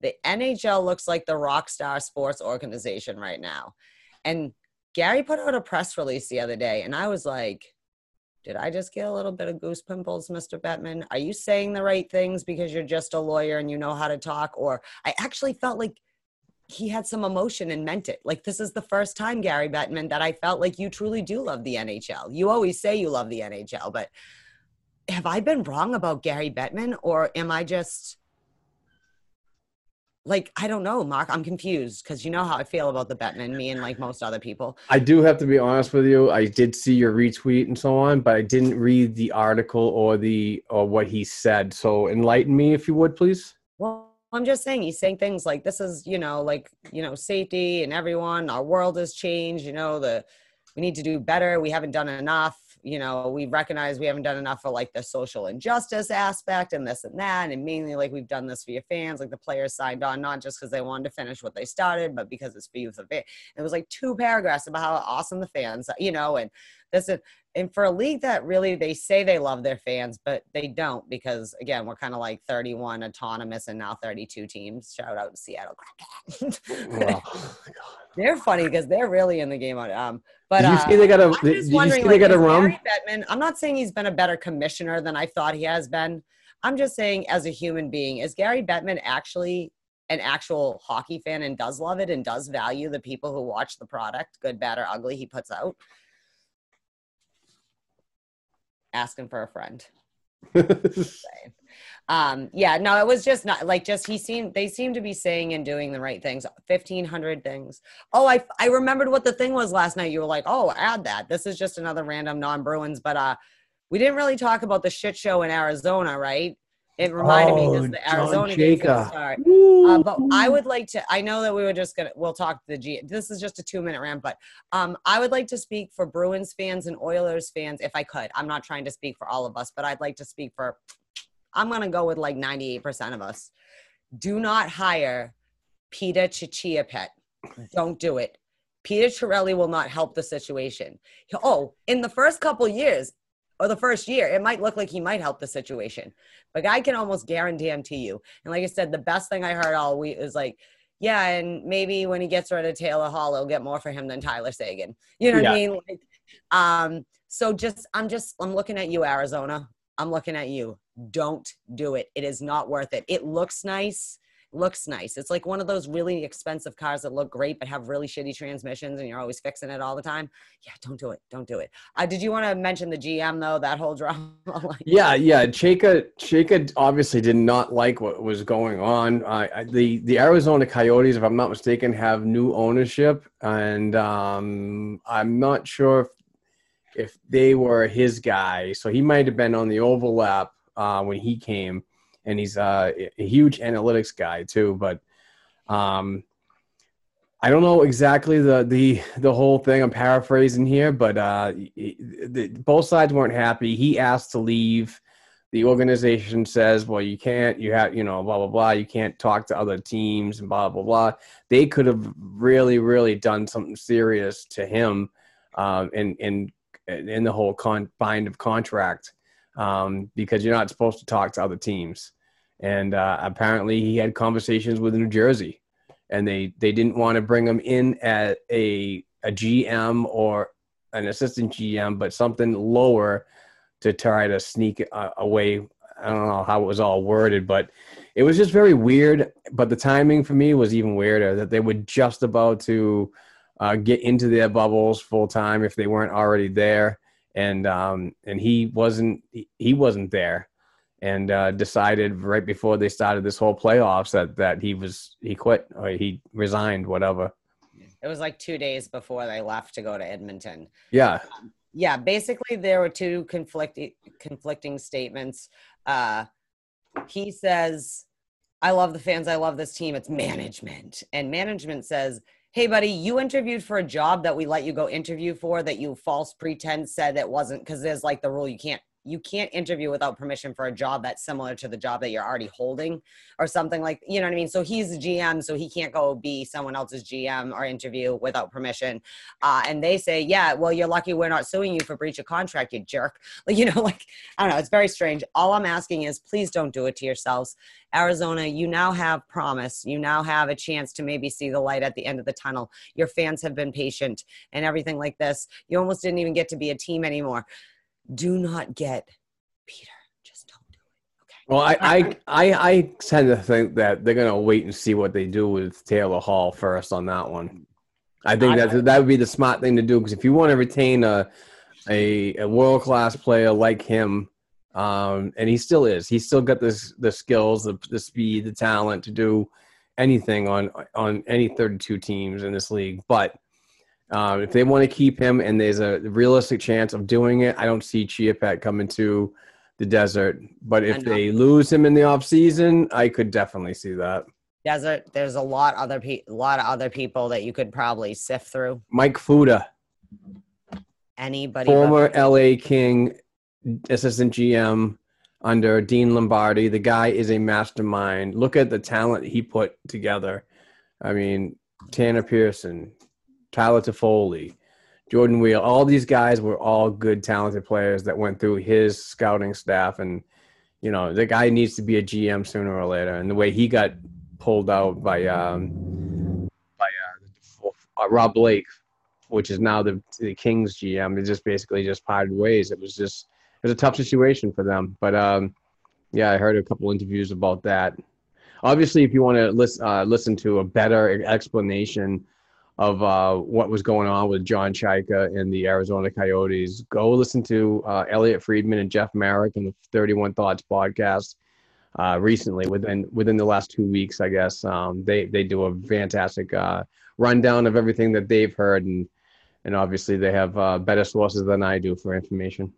the nhl looks like the rock star sports organization right now. And Gary put out a press release the other day, and I was like, did I just get a little bit of goose pimples, Mr. Bettman? Are you saying the right things because you're just a lawyer and you know how to talk? Or I actually felt like he had some emotion and meant it. Like this is the first time, Gary Bettman, that I felt like you truly do love the NHL. You always say you love the NHL, but have I been wrong about Gary Bettman or am I just like I don't know, Mark. I'm confused because you know how I feel about the Bettman, me and like most other people. I do have to be honest with you. I did see your retweet and so on, but I didn't read the article or the or what he said. So enlighten me if you would, please. Well, I'm just saying he's saying things like this is, you know, like, you know, safety and everyone, our world has changed, you know, the we need to do better. We haven't done enough you know we recognize we haven't done enough for like the social injustice aspect and this and that and mainly like we've done this for your fans like the players signed on not just because they wanted to finish what they started but because it's for youth of it it was like two paragraphs about how awesome the fans you know and this is and for a league that really they say they love their fans but they don't because again we're kind of like 31 autonomous and now 32 teams. Shout out to seattle oh, they're funny because they're really in the game on um but did you uh, see they got a I'm did just you wondering, see like, they got a rum Gary Bettman, I'm not saying he's been a better commissioner than I thought he has been. I'm just saying, as a human being, is Gary Bettman actually an actual hockey fan and does love it and does value the people who watch the product, good, bad, or ugly, he puts out? Asking for a friend. Um yeah no it was just not like just he seemed they seemed to be saying and doing the right things 1500 things. Oh i i remembered what the thing was last night. You were like oh add that. This is just another random non-bruins but uh we didn't really talk about the shit show in arizona right it reminded me Oh, because the arizona game's gonna start uh, but I would like to. I know that we were just gonna. We'll talk to the G. This is just a two minute rant, but um, I would like to speak for Bruins fans and Oilers fans if I could. I'm not trying to speak for all of us, but I'd like to speak for. I'm gonna go with like 98 percent of us. Do not hire Peter Chichiapet. Don't do it. Peter Chiarelli will not help the situation. Oh, in the first couple years or the first year, it might look like he might help the situation, but I can almost guarantee him to you. And like I said, the best thing I heard all week is like, yeah, and maybe when he gets rid of Taylor Hall, it'll get more for him than Tyler Seguin. You know what I mean? Like, um, so just I'm just I'm looking at you, Arizona. I'm looking at you. Don't do it. It is not worth it. It looks nice. Looks nice. It's like one of those really expensive cars that look great but have really shitty transmissions, and you're always fixing it all the time. Yeah, don't do it. Don't do it. Uh, did you want to mention the GM though? That whole drama. Yeah, yeah. Chayka, Chayka obviously did not like what was going on. Uh, the the Arizona Coyotes, if I'm not mistaken, have new ownership, and um, I'm not sure if, if they were his guy. So he might have been on the overlap uh, when he came, and he's uh, a huge analytics guy too. But um, I don't know exactly the the the whole thing. I'm paraphrasing here, but uh, the, both sides weren't happy. He asked to leave. The organization says, "Well, you can't. You have, you know, blah blah blah. You can't talk to other teams and blah blah blah." They could have really, really done something serious to him, in in in the whole con- bind of contract, um, because you're not supposed to talk to other teams. And uh, apparently, he had conversations with New Jersey and they they didn't want to bring him in at a a GM or an assistant GM, but something lower to try to sneak uh, away. I don't know how it was all worded, but it was just very weird. But the timing for me was even weirder that they were just about to uh, get into their bubbles full time if they weren't already there, and um, and he wasn't he, he wasn't there and uh, decided right before they started this whole playoffs that that he was he quit or he resigned whatever. It was like two days before they left to go to Edmonton. yeah. Yeah basically there were two conflicting conflicting statements. Uh he says i love the fans. I love this team. It's management. And management says hey buddy you interviewed for a job that we let you go interview for that you false pretense said it wasn't because there's like the rule you can't you can't interview without permission for a job that's similar to the job that you're already holding or something like you know what i mean so he's the gm so he can't go be someone else's gm or interview without permission uh, and they say, yeah, well, you're lucky we're not suing you for breach of contract, you jerk. Like, you know, like, I don't know, it's very strange. All I'm asking is please don't do it to yourselves. Arizona, you now have promise. You now have a chance to maybe see the light at the end of the tunnel. Your fans have been patient and everything like this. You almost didn't even get to be a team anymore. Do not get Peter. Just don't do it. Okay. Well, I, I, I, I tend to think that they're gonna wait and see what they do with Taylor Hall first on that one. I think that that would be the smart thing to do because if you want to retain a a, a world class player like him, um, and he still is, he's still got this the skills, the, the speed, the talent to do anything on on any 32 teams in this league. But um, if they want to keep him and there's a realistic chance of doing it, I don't see Chia Pet coming to the desert. But if they lose him in the offseason, I could definitely see that. Desert. There's a lot other pe- a lot of other people that you could probably sift through. Mike Futa, Anybody. but- former LA King assistant GM under Dean Lombardi. The guy is a mastermind. Look at the talent he put together. I mean, Tanner Pearson, Tyler Toffoli, Jordan Weal, all these guys were all good, talented players that went through his scouting staff. And, you know, the guy needs to be a GM sooner or later. And the way he got pulled out by, um, by uh, uh, Rob Blake, which is now the, the Kings GM, they just basically just parted ways. It was just, it was a tough situation for them. But, um, yeah, I heard a couple interviews about that. Obviously, if you want to uh, listen to a better explanation of uh, what was going on with John Chayka and the Arizona Coyotes, go listen to uh, Elliotte Friedman and Jeff Marek on the 31 Thoughts podcast uh, recently, within within the last two weeks, I guess. Um, they they do a fantastic uh, rundown of everything that they've heard, and and obviously they have uh, better sources than I do for information.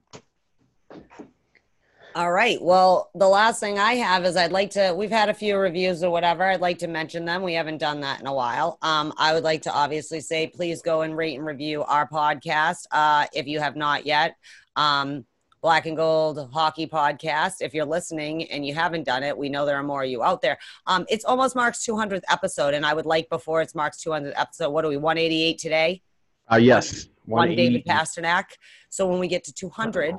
All right. Well, the last thing I have is I'd like to. We've had a few reviews or whatever. I'd like to mention them. We haven't done that in a while. Um, I would like to obviously say, please go and rate and review our podcast uh, if you have not yet. Um, Black and Gold Hockey Podcast. If you're listening and you haven't done it, we know there are more of you out there. Um, it's almost Mark's 200th episode, and I would like before it's Mark's 200th episode. What are we? 188 today. Uh, yes, One David Pastrnak. So when we get to 200,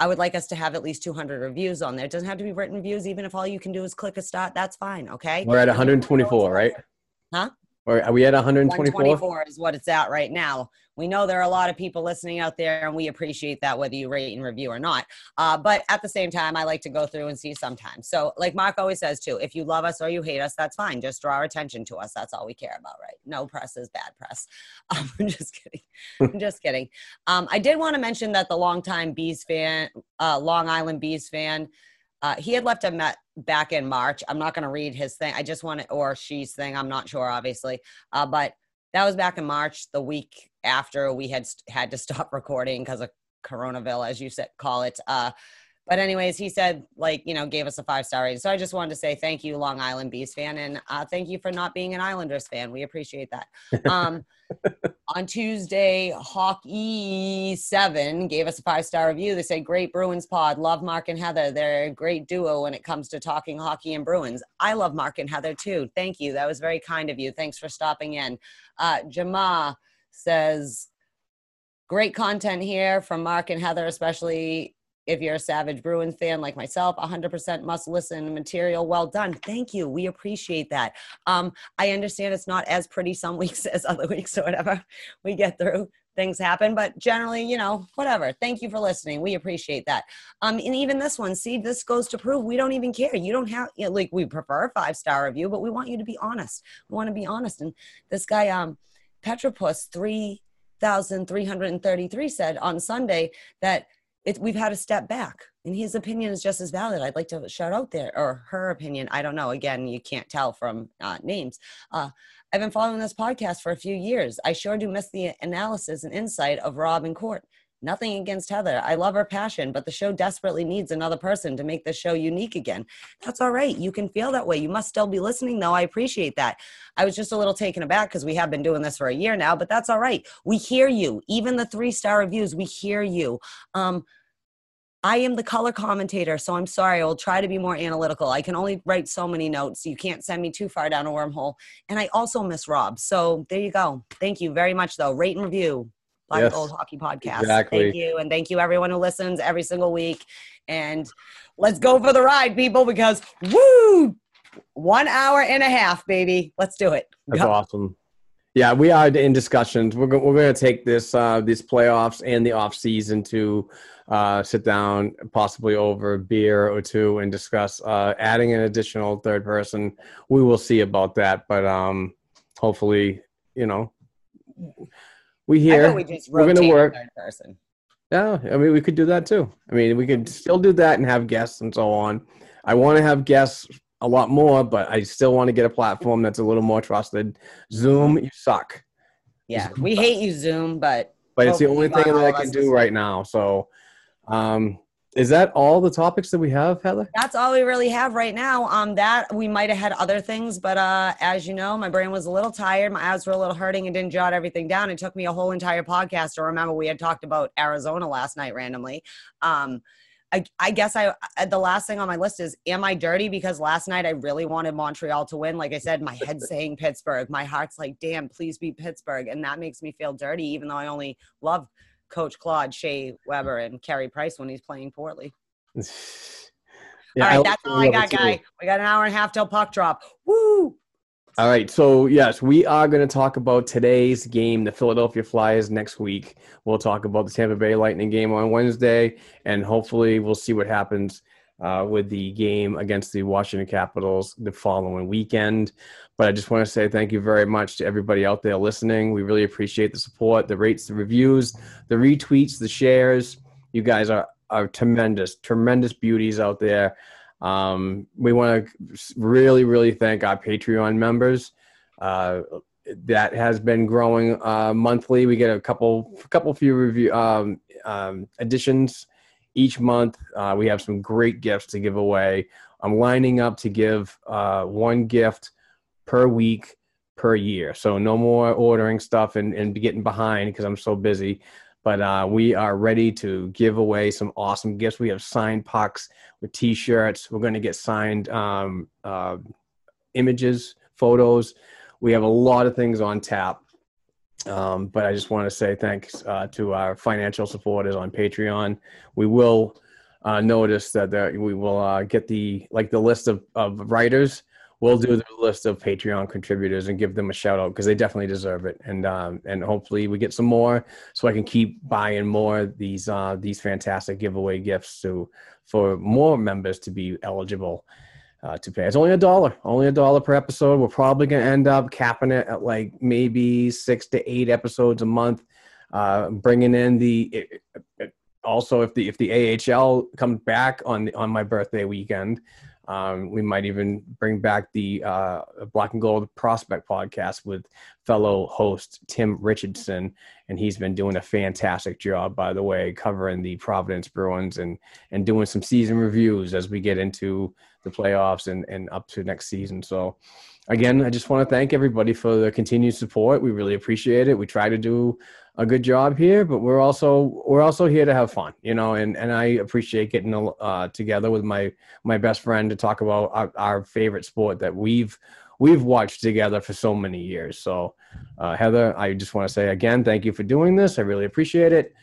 I would like us to have at least 200 reviews on there. It doesn't have to be written reviews. Even if all you can do is click a start, that's fine. Okay. We're at 124, right? Huh? Or are we at 124? 124 is what it's at right now. We know there are a lot of people listening out there, and we appreciate that whether you rate and review or not. Uh, but at the same time, I like to go through and see sometimes. So, like Mark always says too, if you love us or you hate us, that's fine. Just draw our attention to us. That's all we care about, right? No press is bad press. Um, I'm just kidding. I'm just kidding. Um, I did want to mention that the longtime Bees fan, uh, Long Island Bees fan, uh, he had left a met back in March. I'm not going to read his thing. I just want to, or she's thing. I'm not sure, obviously. Uh, but that was back in March, the week after we had had to stop recording because of Coronaville, as you said, call it. Uh, but anyways, he said like you know gave us a five star rating. So I just wanted to say thank you, Long Island Bees fan, and uh, thank you for not being an Islanders fan. We appreciate that. Um, on Tuesday, Hawk E7 gave us a five star review. They say, Great Bruins pod. Love Mark and Heather. They're a great duo when it comes to talking hockey and Bruins. I love Mark and Heather too. Thank you. That was very kind of you. Thanks for stopping in. Uh, Jama says, Great content here from Mark and Heather, especially if you're a Savage Bruins fan like myself. 100% must listen material. Well done. Thank you. We appreciate that. Um, I understand it's not as pretty some weeks as other weeks or whatever we get through. Things happen, but generally, you know, whatever. Thank you for listening. We appreciate that. Um, and even this one, see, this goes to prove we don't even care. You don't have, you know, like, we prefer a five star review, but we want you to be honest. We want to be honest. And this guy, um, Petropus, 3,333 said on Sunday that it, we've had a step back and his opinion is just as valid. I'd like to shout out there or her opinion. I don't know. Again you can't tell from uh, names. Uh, i've been following this podcast for a few years. I sure do miss the analysis and insight of rob and court nothing against heather i love her passion but the show desperately needs another person to make the show unique again that's all right you can feel that way you must still be listening though i appreciate that i was just a little taken aback because we have been doing this for a year now but that's all right we hear you even the three star reviews we hear you um, I am the color commentator, so I'm sorry. I'll try to be more analytical. I can only write so many notes. You can't send me too far down a wormhole. And I also miss Rob. So there you go. Thank you very much, though. Rate and review. Black Yes, Gold Hockey Podcast. exactly. Thank you. And thank you, everyone who listens every single week. And let's go for the ride, people, because woo! One hour and a half, baby. Let's do it. That's Go. awesome. Yeah, we are in discussions. We're, go- we're going to take this uh, these playoffs and the off season to uh, sit down, possibly over a beer or two, and discuss uh, adding an additional third person. We will see about that, but um, hopefully, you know, we here. we just we're gonna work. person. Yeah, I mean, we could do that too. I mean, we could still do that and have guests and so on. I want to have guests a lot more, but I still want to get a platform that's a little more trusted. Zoom, you suck. Yeah, we hate you, Zoom, but but it's the only thing that I can do right now. So, um, is that all the topics that we have, Heather? that's all we really have right now. Um, that we might have had other things, but uh, as you know, my brain was a little tired. My eyes were a little hurting and didn't jot everything down. It took me a whole entire podcast to remember we had talked about Arizona last night randomly. Um, I, I guess I the last thing on my list is am I dirty because last night I really wanted Montreal to win. Like I said, my head's saying Pittsburgh. My heart's like, damn, please be Pittsburgh, and that makes me feel dirty, even though I only love Coach Claude, Shea Weber, and Carey Price when he's playing poorly. Yeah, all right, I that's all I got, guy. We got an hour and a half till puck drop. Woo! All right, so yes, we are going to talk about today's game, the Philadelphia Flyers, next week. We'll talk about the Tampa Bay Lightning game on Wednesday, and hopefully, we'll see what happens uh, with the game against the Washington Capitals the following weekend. But I just want to say thank you very much to everybody out there listening. We really appreciate the support, the rates, the reviews, the retweets, the shares. You guys are are tremendous, tremendous beauties out there. Um, we want to really, really thank our Patreon members. Uh, that has been growing uh, monthly. We get a couple, couple few review um, um, additions each month. Uh, we have some great gifts to give away. I'm lining up to give uh, one gift per week per year. So no more ordering stuff and, and getting behind because I'm so busy. But uh, we are ready to give away some awesome gifts. We have signed pucks with T-shirts. We're going to get signed um, uh, images, photos. We have a lot of things on tap. Um, but I just want to say thanks uh, to our financial supporters on Patreon. We will uh, notice that there, we will uh, get the like the list of, of writers. We'll do the list of Patreon contributors and give them a shout out because they definitely deserve it. And um, and hopefully we get some more so I can keep buying more these uh, these fantastic giveaway gifts to for more members to be eligible uh, to pay. It's only a dollar, only a dollar per episode. We're probably going to end up capping it at like maybe six to eight episodes a month. Uh, bringing in the it, it, also if the if the AHL comes back on on my birthday weekend, um, we might even bring back the uh, Black and Gold Prospect podcast with fellow host Tim Richardson, and he's been doing a fantastic job, by the way, covering the Providence Bruins and and doing some season reviews as we get into the playoffs and, and up to next season. So, again, I just want to thank everybody for the continued support. We really appreciate it. We try to do a good job here, but we're also we're also here to have fun, you know. And and I appreciate getting uh, together with my my best friend to talk about our, our favorite sport that we've we've watched together for so many years. So, uh, Heather, I just want to say again, thank you for doing this. I really appreciate it.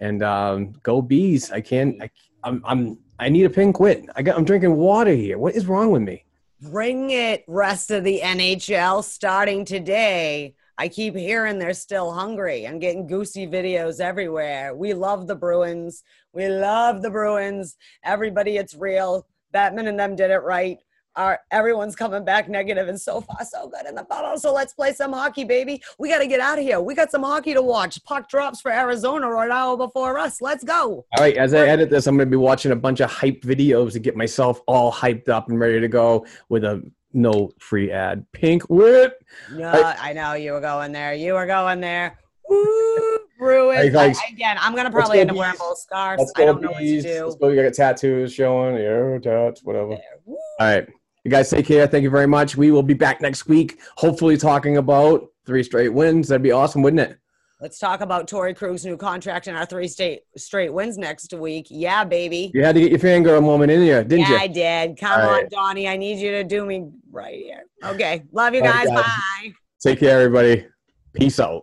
And um, go bees! I can't. I, I'm I'm I need a pin quit. I got I'm drinking water here. What is wrong with me? Bring it, rest of the NHL starting today. I keep hearing they're still hungry. I'm getting goosey videos everywhere. We love the Bruins. We love the Bruins. Everybody, it's real. Batman and them did it right. Our, everyone's coming back negative and so far so good in the bubble. So let's play some hockey, baby. We got to get out of here. We got some hockey to watch. Puck drops for Arizona an hour before us. Let's go. All right, as I edit this, I'm going to be watching a bunch of hype videos to get myself all hyped up and ready to go with a no free ad. Pink Whip. No, Hey. I know you were going there. You were going there. Woo, Bruins. I- again, I'm gonna probably end up wearing both scarves. I don't know what to do. Let's go. We got tattoos showing. Yeah, tats, whatever. All right. You guys take care. Thank you very much. We will be back next week, hopefully talking about three straight wins. That'd be awesome, wouldn't it? Let's talk about Torey Krug's new contract and our three state straight wins next week. Yeah, baby. You had to get your fangirl moment in here, didn't you? I did. Come All on, right. Donnie. I need you to do me right here. Okay. Love you All right, guys. guys. Bye. Take care, everybody. Peace out.